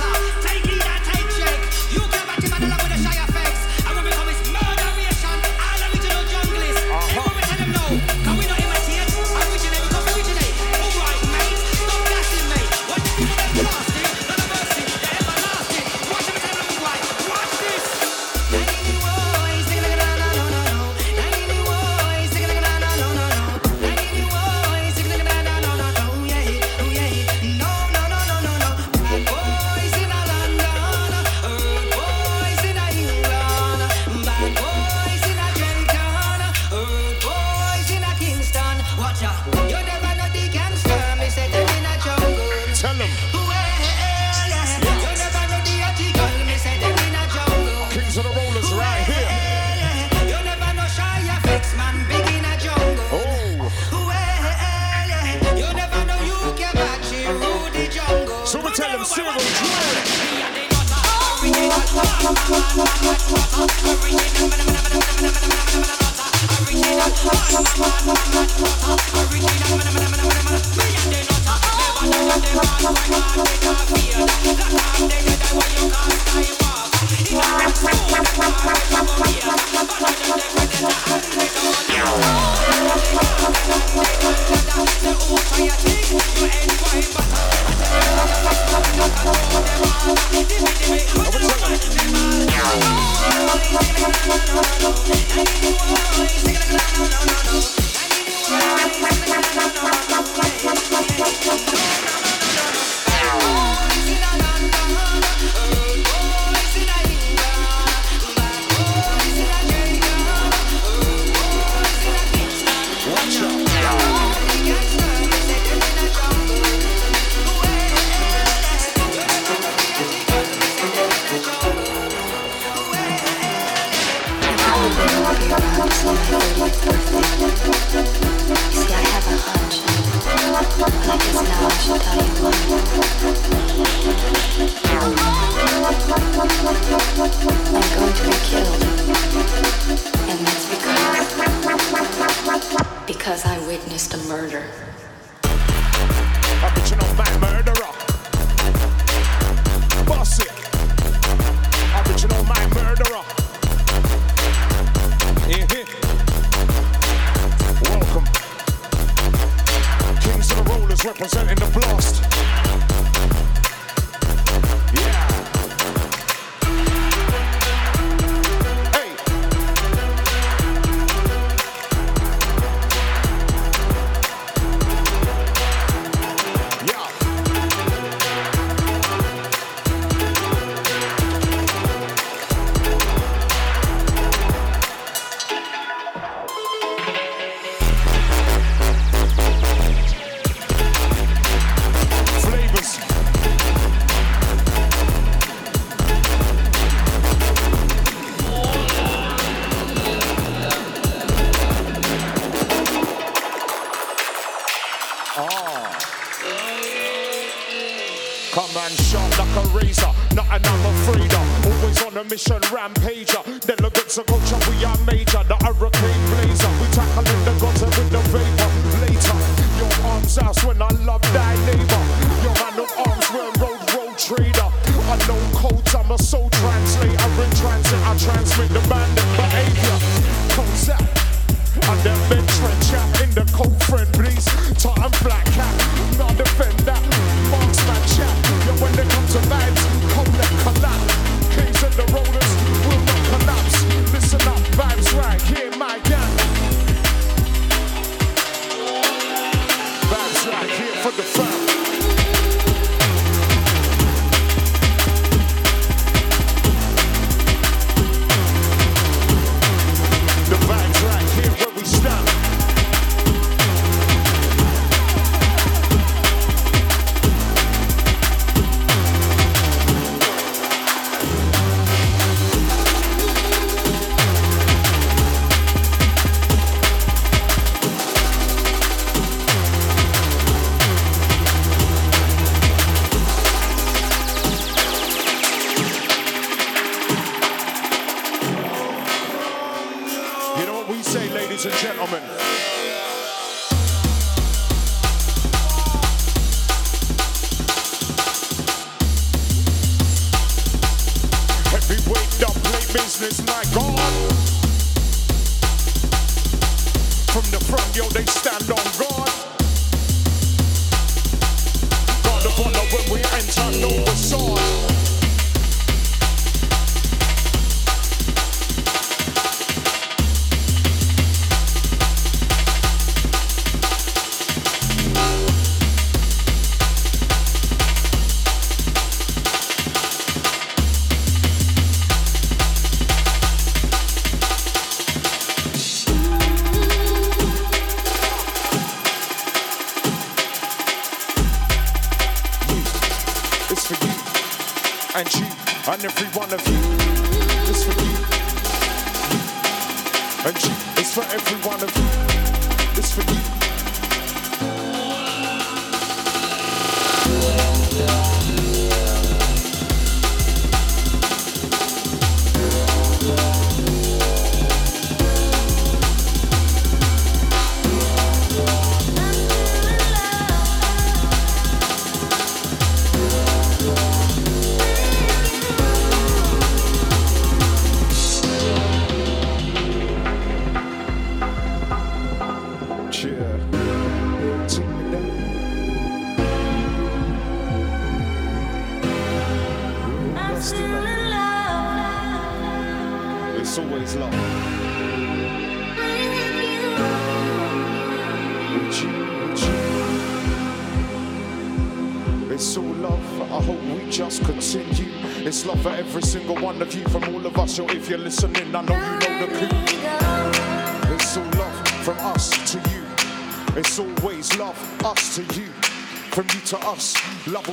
man sharp like a razor, not another freedom. Always on a mission rampager. Delegates of culture, we are major. The hurricane blazer. We tackling the gutter with the vapor. Later, your arms out when I love thy neighbor. Your man of arms, we're road road trader. I know codes, I'm a soul translator in transit. I transmit the mandate.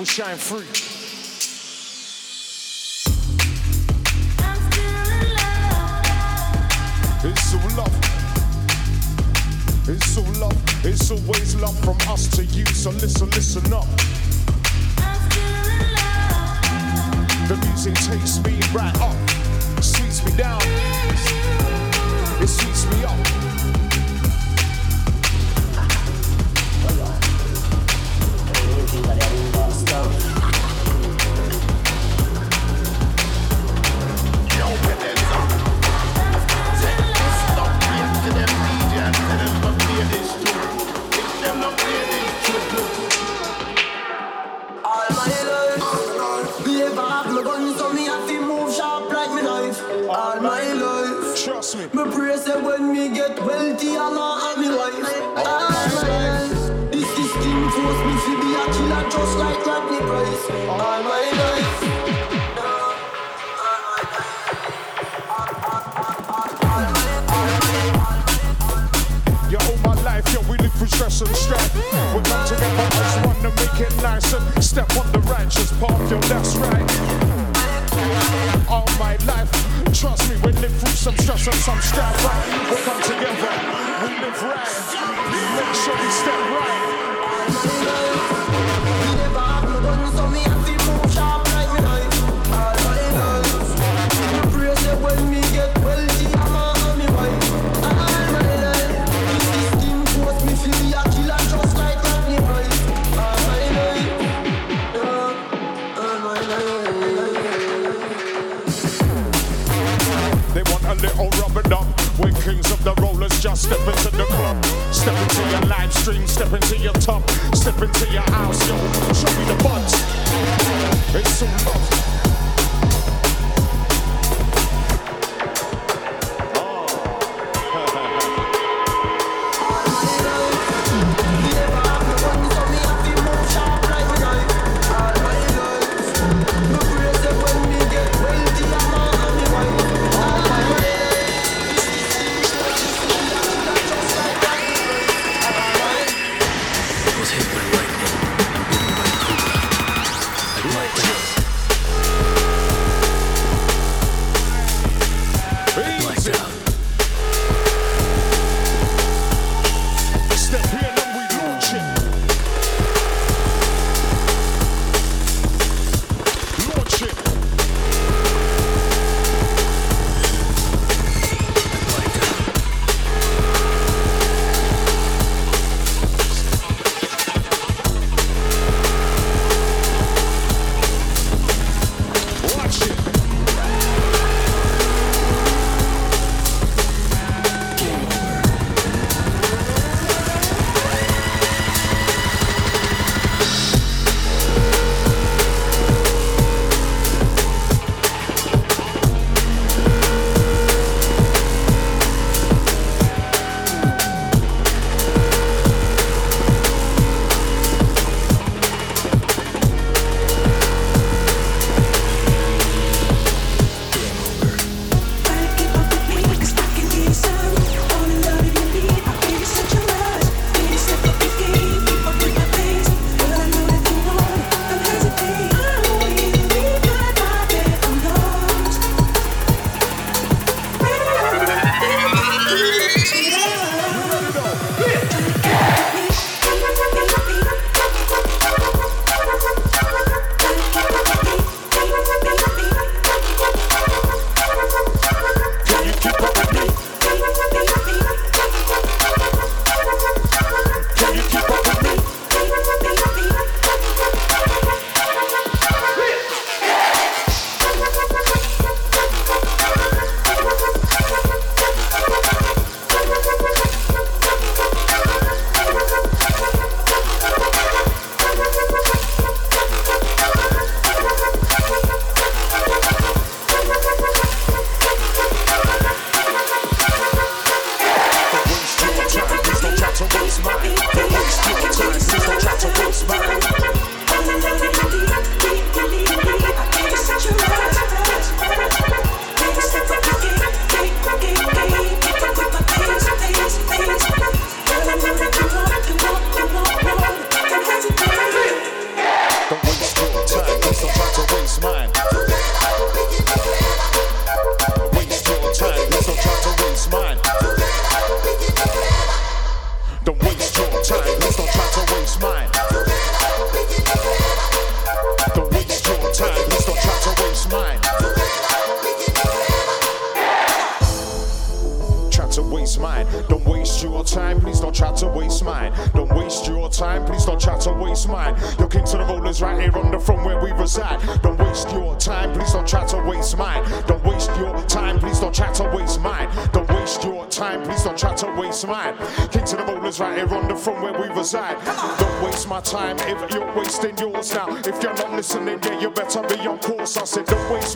will shine through. It's all love. It's all love. It's always love from us to you. So listen, listen up. The music takes me right up, sweeps me down, it sweeps me up. Me. Pray say when me get wealthy, Allah and me wife. All my life, this system force me to be a killer just like Rodney Price. All my life. Life, yo, we live through stress and strife. We come together as one to make it nice and step on the righteous path, yo, that's right. All my life, trust me, we live through some stress and some strife, right? We come together, we live right. Make sure we step right. Rollers, just step into the club. Step into your live stream, step into your top, step into your house, yo. Show me the buds. It's all love.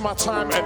my time. and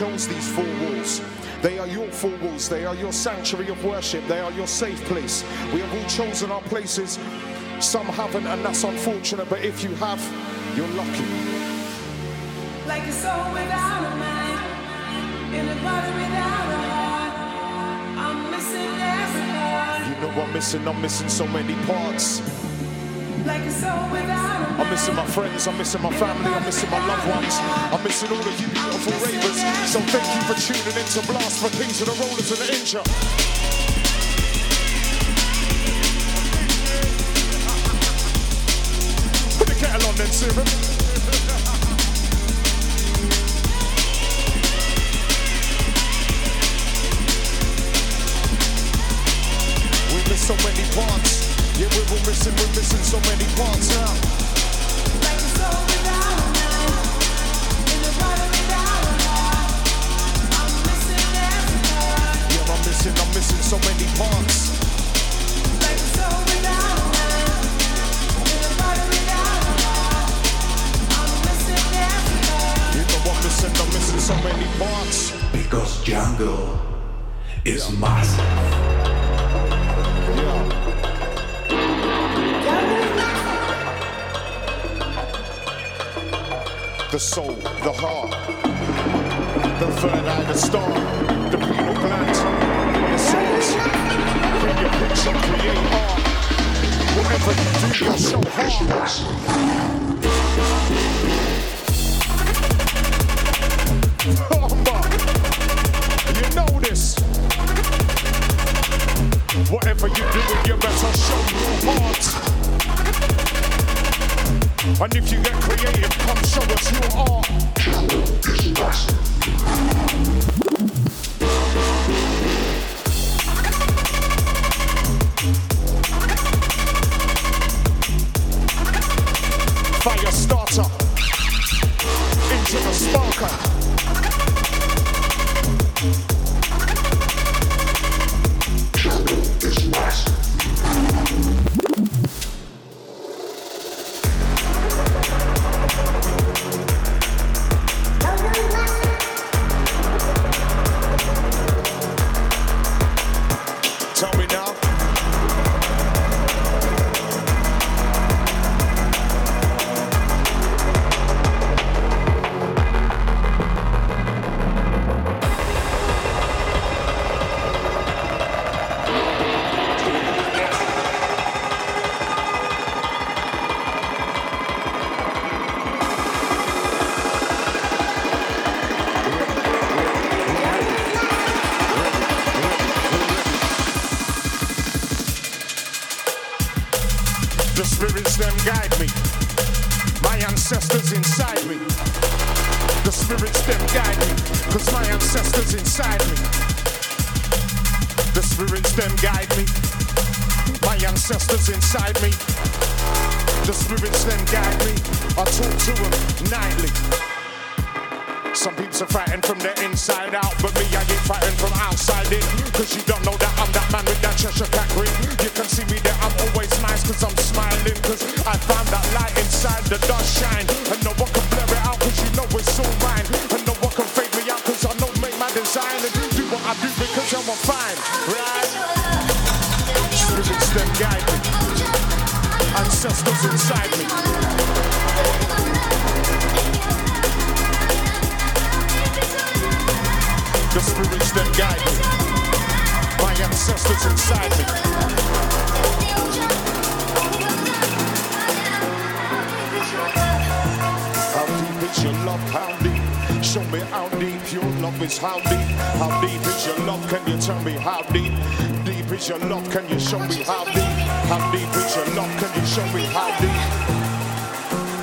chose these four walls. They are your four walls. They are your sanctuary of worship. They are your safe place. We have all chosen our places. Some haven't, and that's unfortunate. But if you have, you're lucky. Like a soul without a mind, in a body without a heart, I'm missing every part. You know I'm missing. I'm missing so many parts. Like a soul without. I'm missing my friends, I'm missing my family, I'm missing my loved ones. I'm missing all of you beautiful ravers. So thank you for tuning in to Blast for Kings of the Rollers and the Inja. Put the kettle on then, Simon.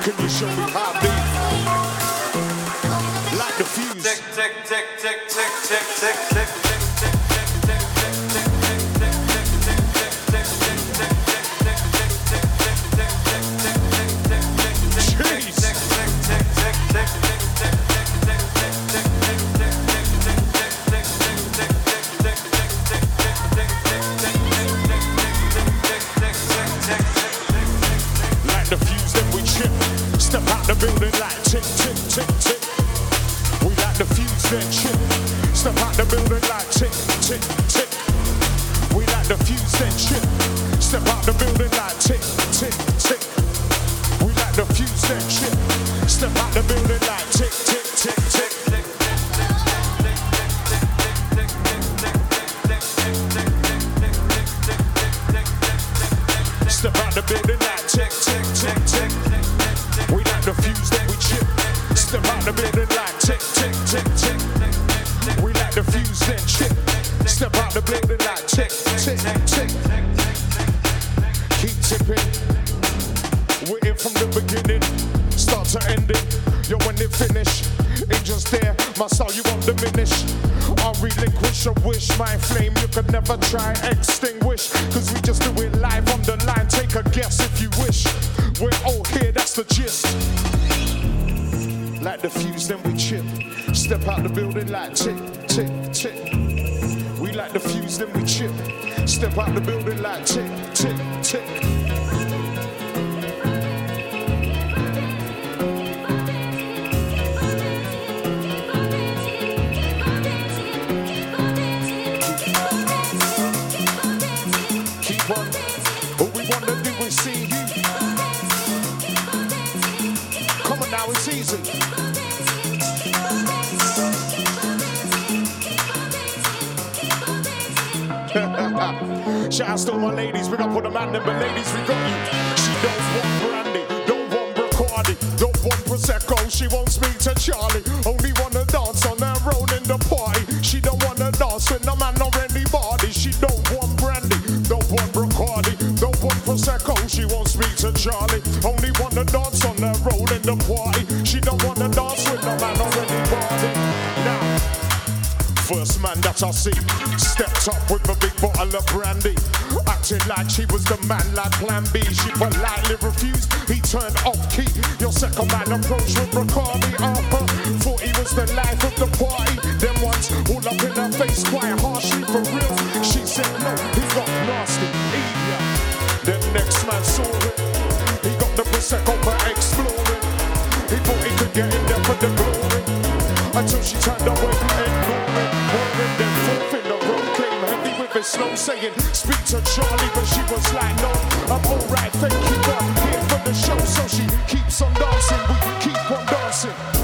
Can you show me how Like the fuse. Tick, tick, tick, tick, tick, tick, tick, tick. try extinguish. Cause we just do it live on the line. Take a guess if you wish. We're all here, that's the gist. Like the fuse, then we chip. Step out the building like tick, tick, tick. We like the fuse, then we chip. Step out the building like tick, tick. up with a big bottle of brandy. Acting like she was the man like Plan B. She politely refused, he turned off key. Your second man approached with Bacardi Arthur. Thought he was the life of the party. Then once, all up in her face, quite harshly for real. She said, no, he got nasty. Then next man saw it. He got the Prosecco for exploring. He thought he could get in there for the glory. Until she turned away slow saying, speak to Charlie, but she was like, no, I'm alright, thank you, I'm here for the show. So she keeps on dancing, we keep on dancing.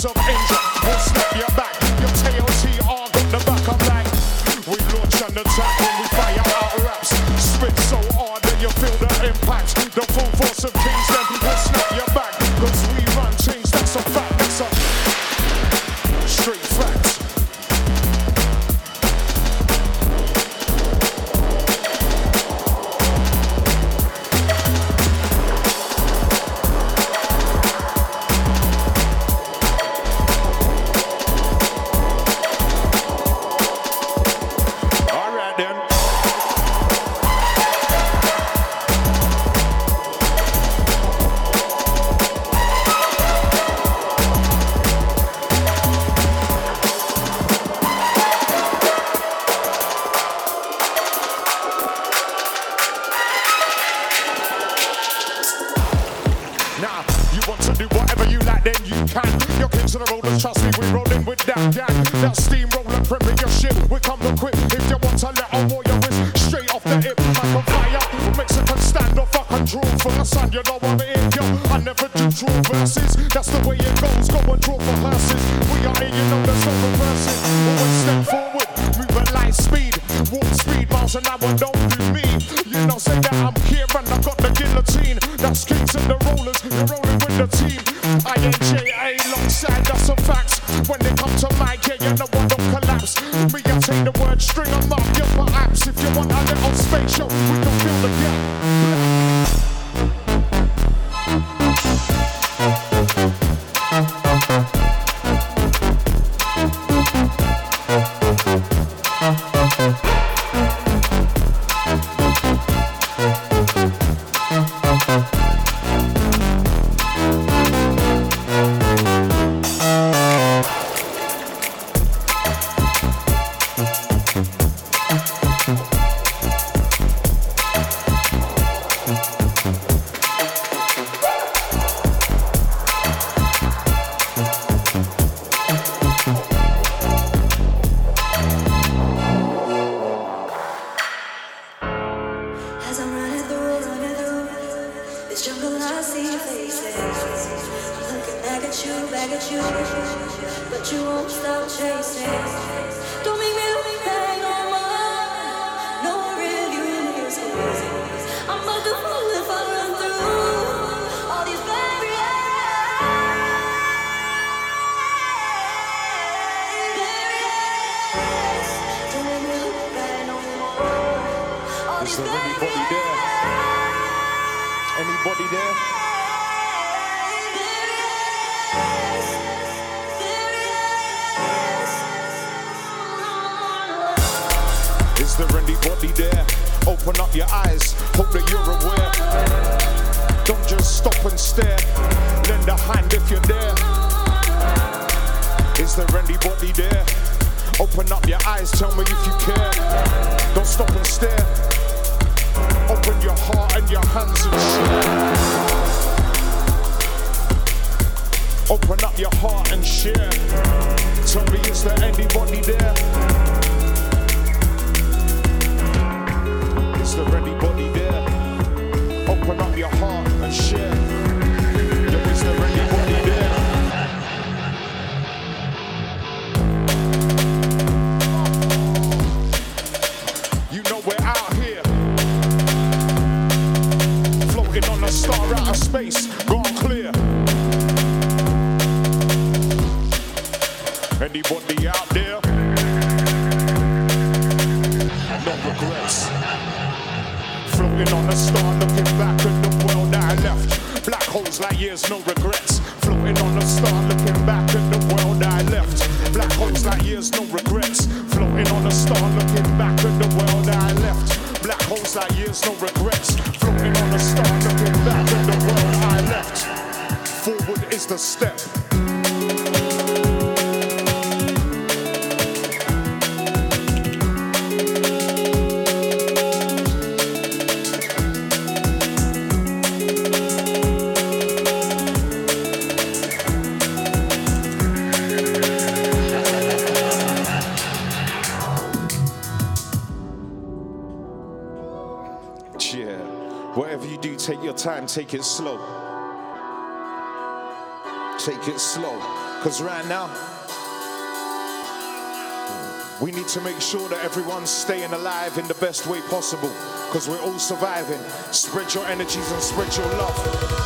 some insane. take it slow. Take it slow. Because right now, we need to make sure that everyone's staying alive in the best way possible because we're all surviving. Spread your energies and spread your love.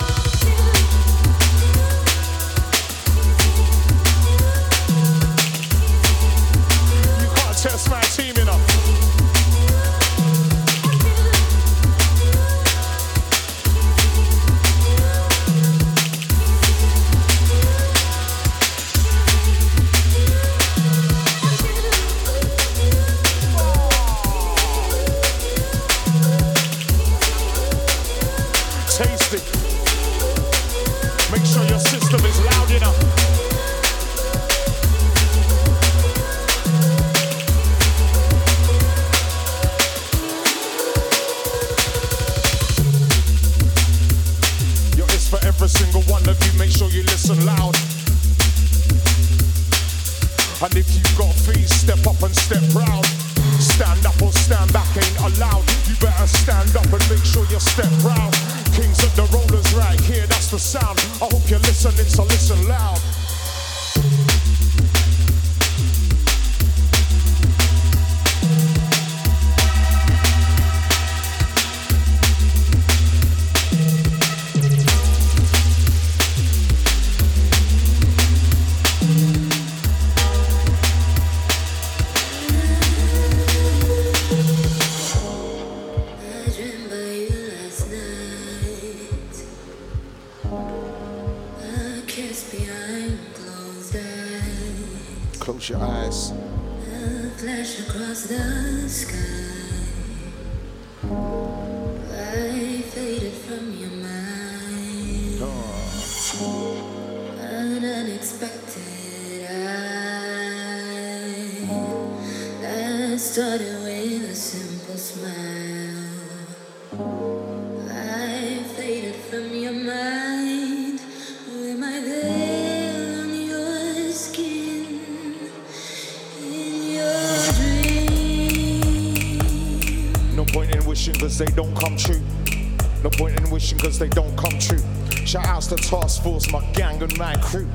Gang and my crew.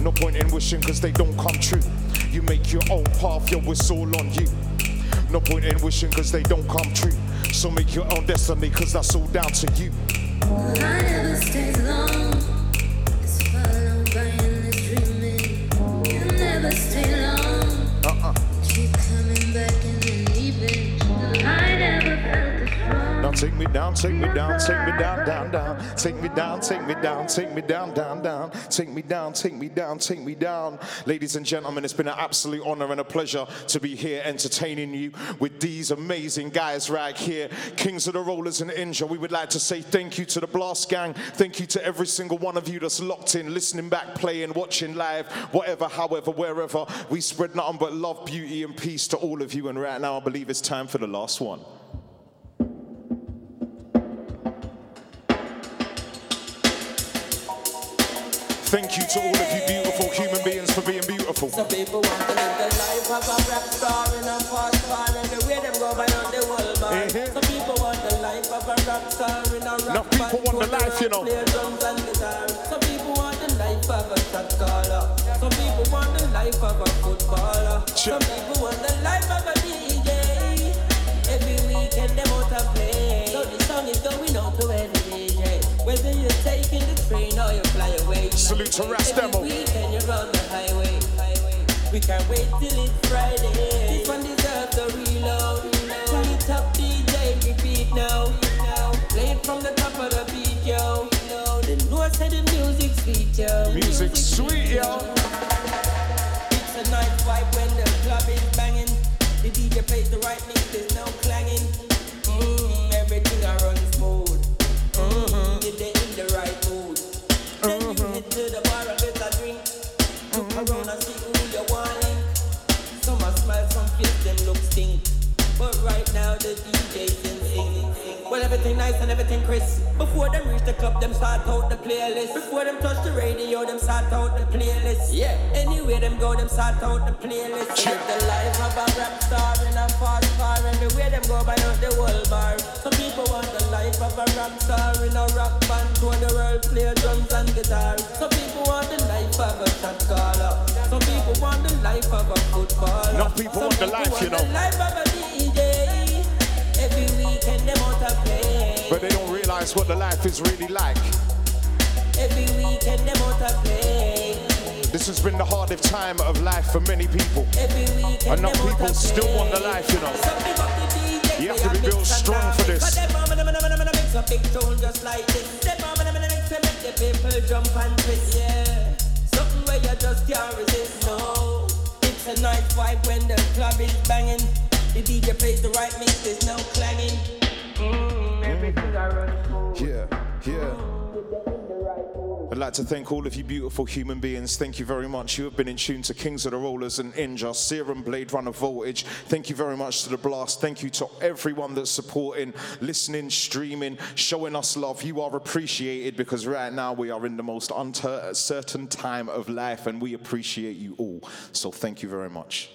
No point in wishing cause they don't come true. You make your own path, yo, it's all on you. No point in wishing cause they don't come true. So make your own destiny cause that's all down to you. Never long. Take me down, take me down, take me down, down, down. Take me down, take me down, take me down, down, down. Take me down, take me down, take me down. Ladies and gentlemen, it's been an absolute honor and a pleasure to be here entertaining you with these amazing guys right here. Kings of the Rollers and Inja. We would like to say thank you to the Blast Gang. Thank you to every single one of you that's locked in, listening back, playing, watching live, whatever, however, wherever. We spread nothing but love, beauty, and peace to all of you. And right now, I believe it's time for the last one. Thank you to all of you beautiful human beings for being beautiful. Some people want to live the life of a rap star in a fast car and the way them go by on the world bar. Mm-hmm. Some people want the life of a rap star in a rock Enough people want the life, you know. Play drums and guitar. Some people want the life of a shot caller. Some people want the life of a footballer. Some people want the life of a DJ. Every weekend them out to play. So the song is going out to every Salute to Ras Demo. Every you're the highway. We can't wait till it's Friday. This one deserves a reload. Turn it up, DJ, repeat now. Play it from the top of the beat, yo. The notes say the music sweet, yo. Music sweet, yo. Everything nice and everything crisp. Before them reach the club, them start out the playlist. Before them touch the radio, them start out the playlist. Yeah. Anywhere them go, them start out the playlist. Live the life of a rap star in a fast car. Everywhere them go, buy out the world bar. Some people want the life of a rap star in a rock band. Tour the world, play drums and guitar. Some people want the life of a shot caller. Some people want the life of a footballer. Enough people want the life, you know. But they don't realize what the life is really like. Every weekend them out play. This has been the hardest time of life for many people. Every weekend Enough them people still want the life, you know. Some big up the DJ, You have to be built strong for this. A and and something where you just can't resist. No, it's night vibe when the club is banging. The DJ plays the right mix, there's no clanging. Mm, Yeah, yeah. I'd like to thank all of you beautiful human beings. Thank you very much. You have been in tune to Kings of the Rollers and Inja, Serum Bladerunner Voltage. Thank you very much to The Blast. Thank you to everyone that's supporting, listening, streaming, showing us love. You are appreciated because right now we are in the most uncertain time of life and we appreciate you all. So thank you very much.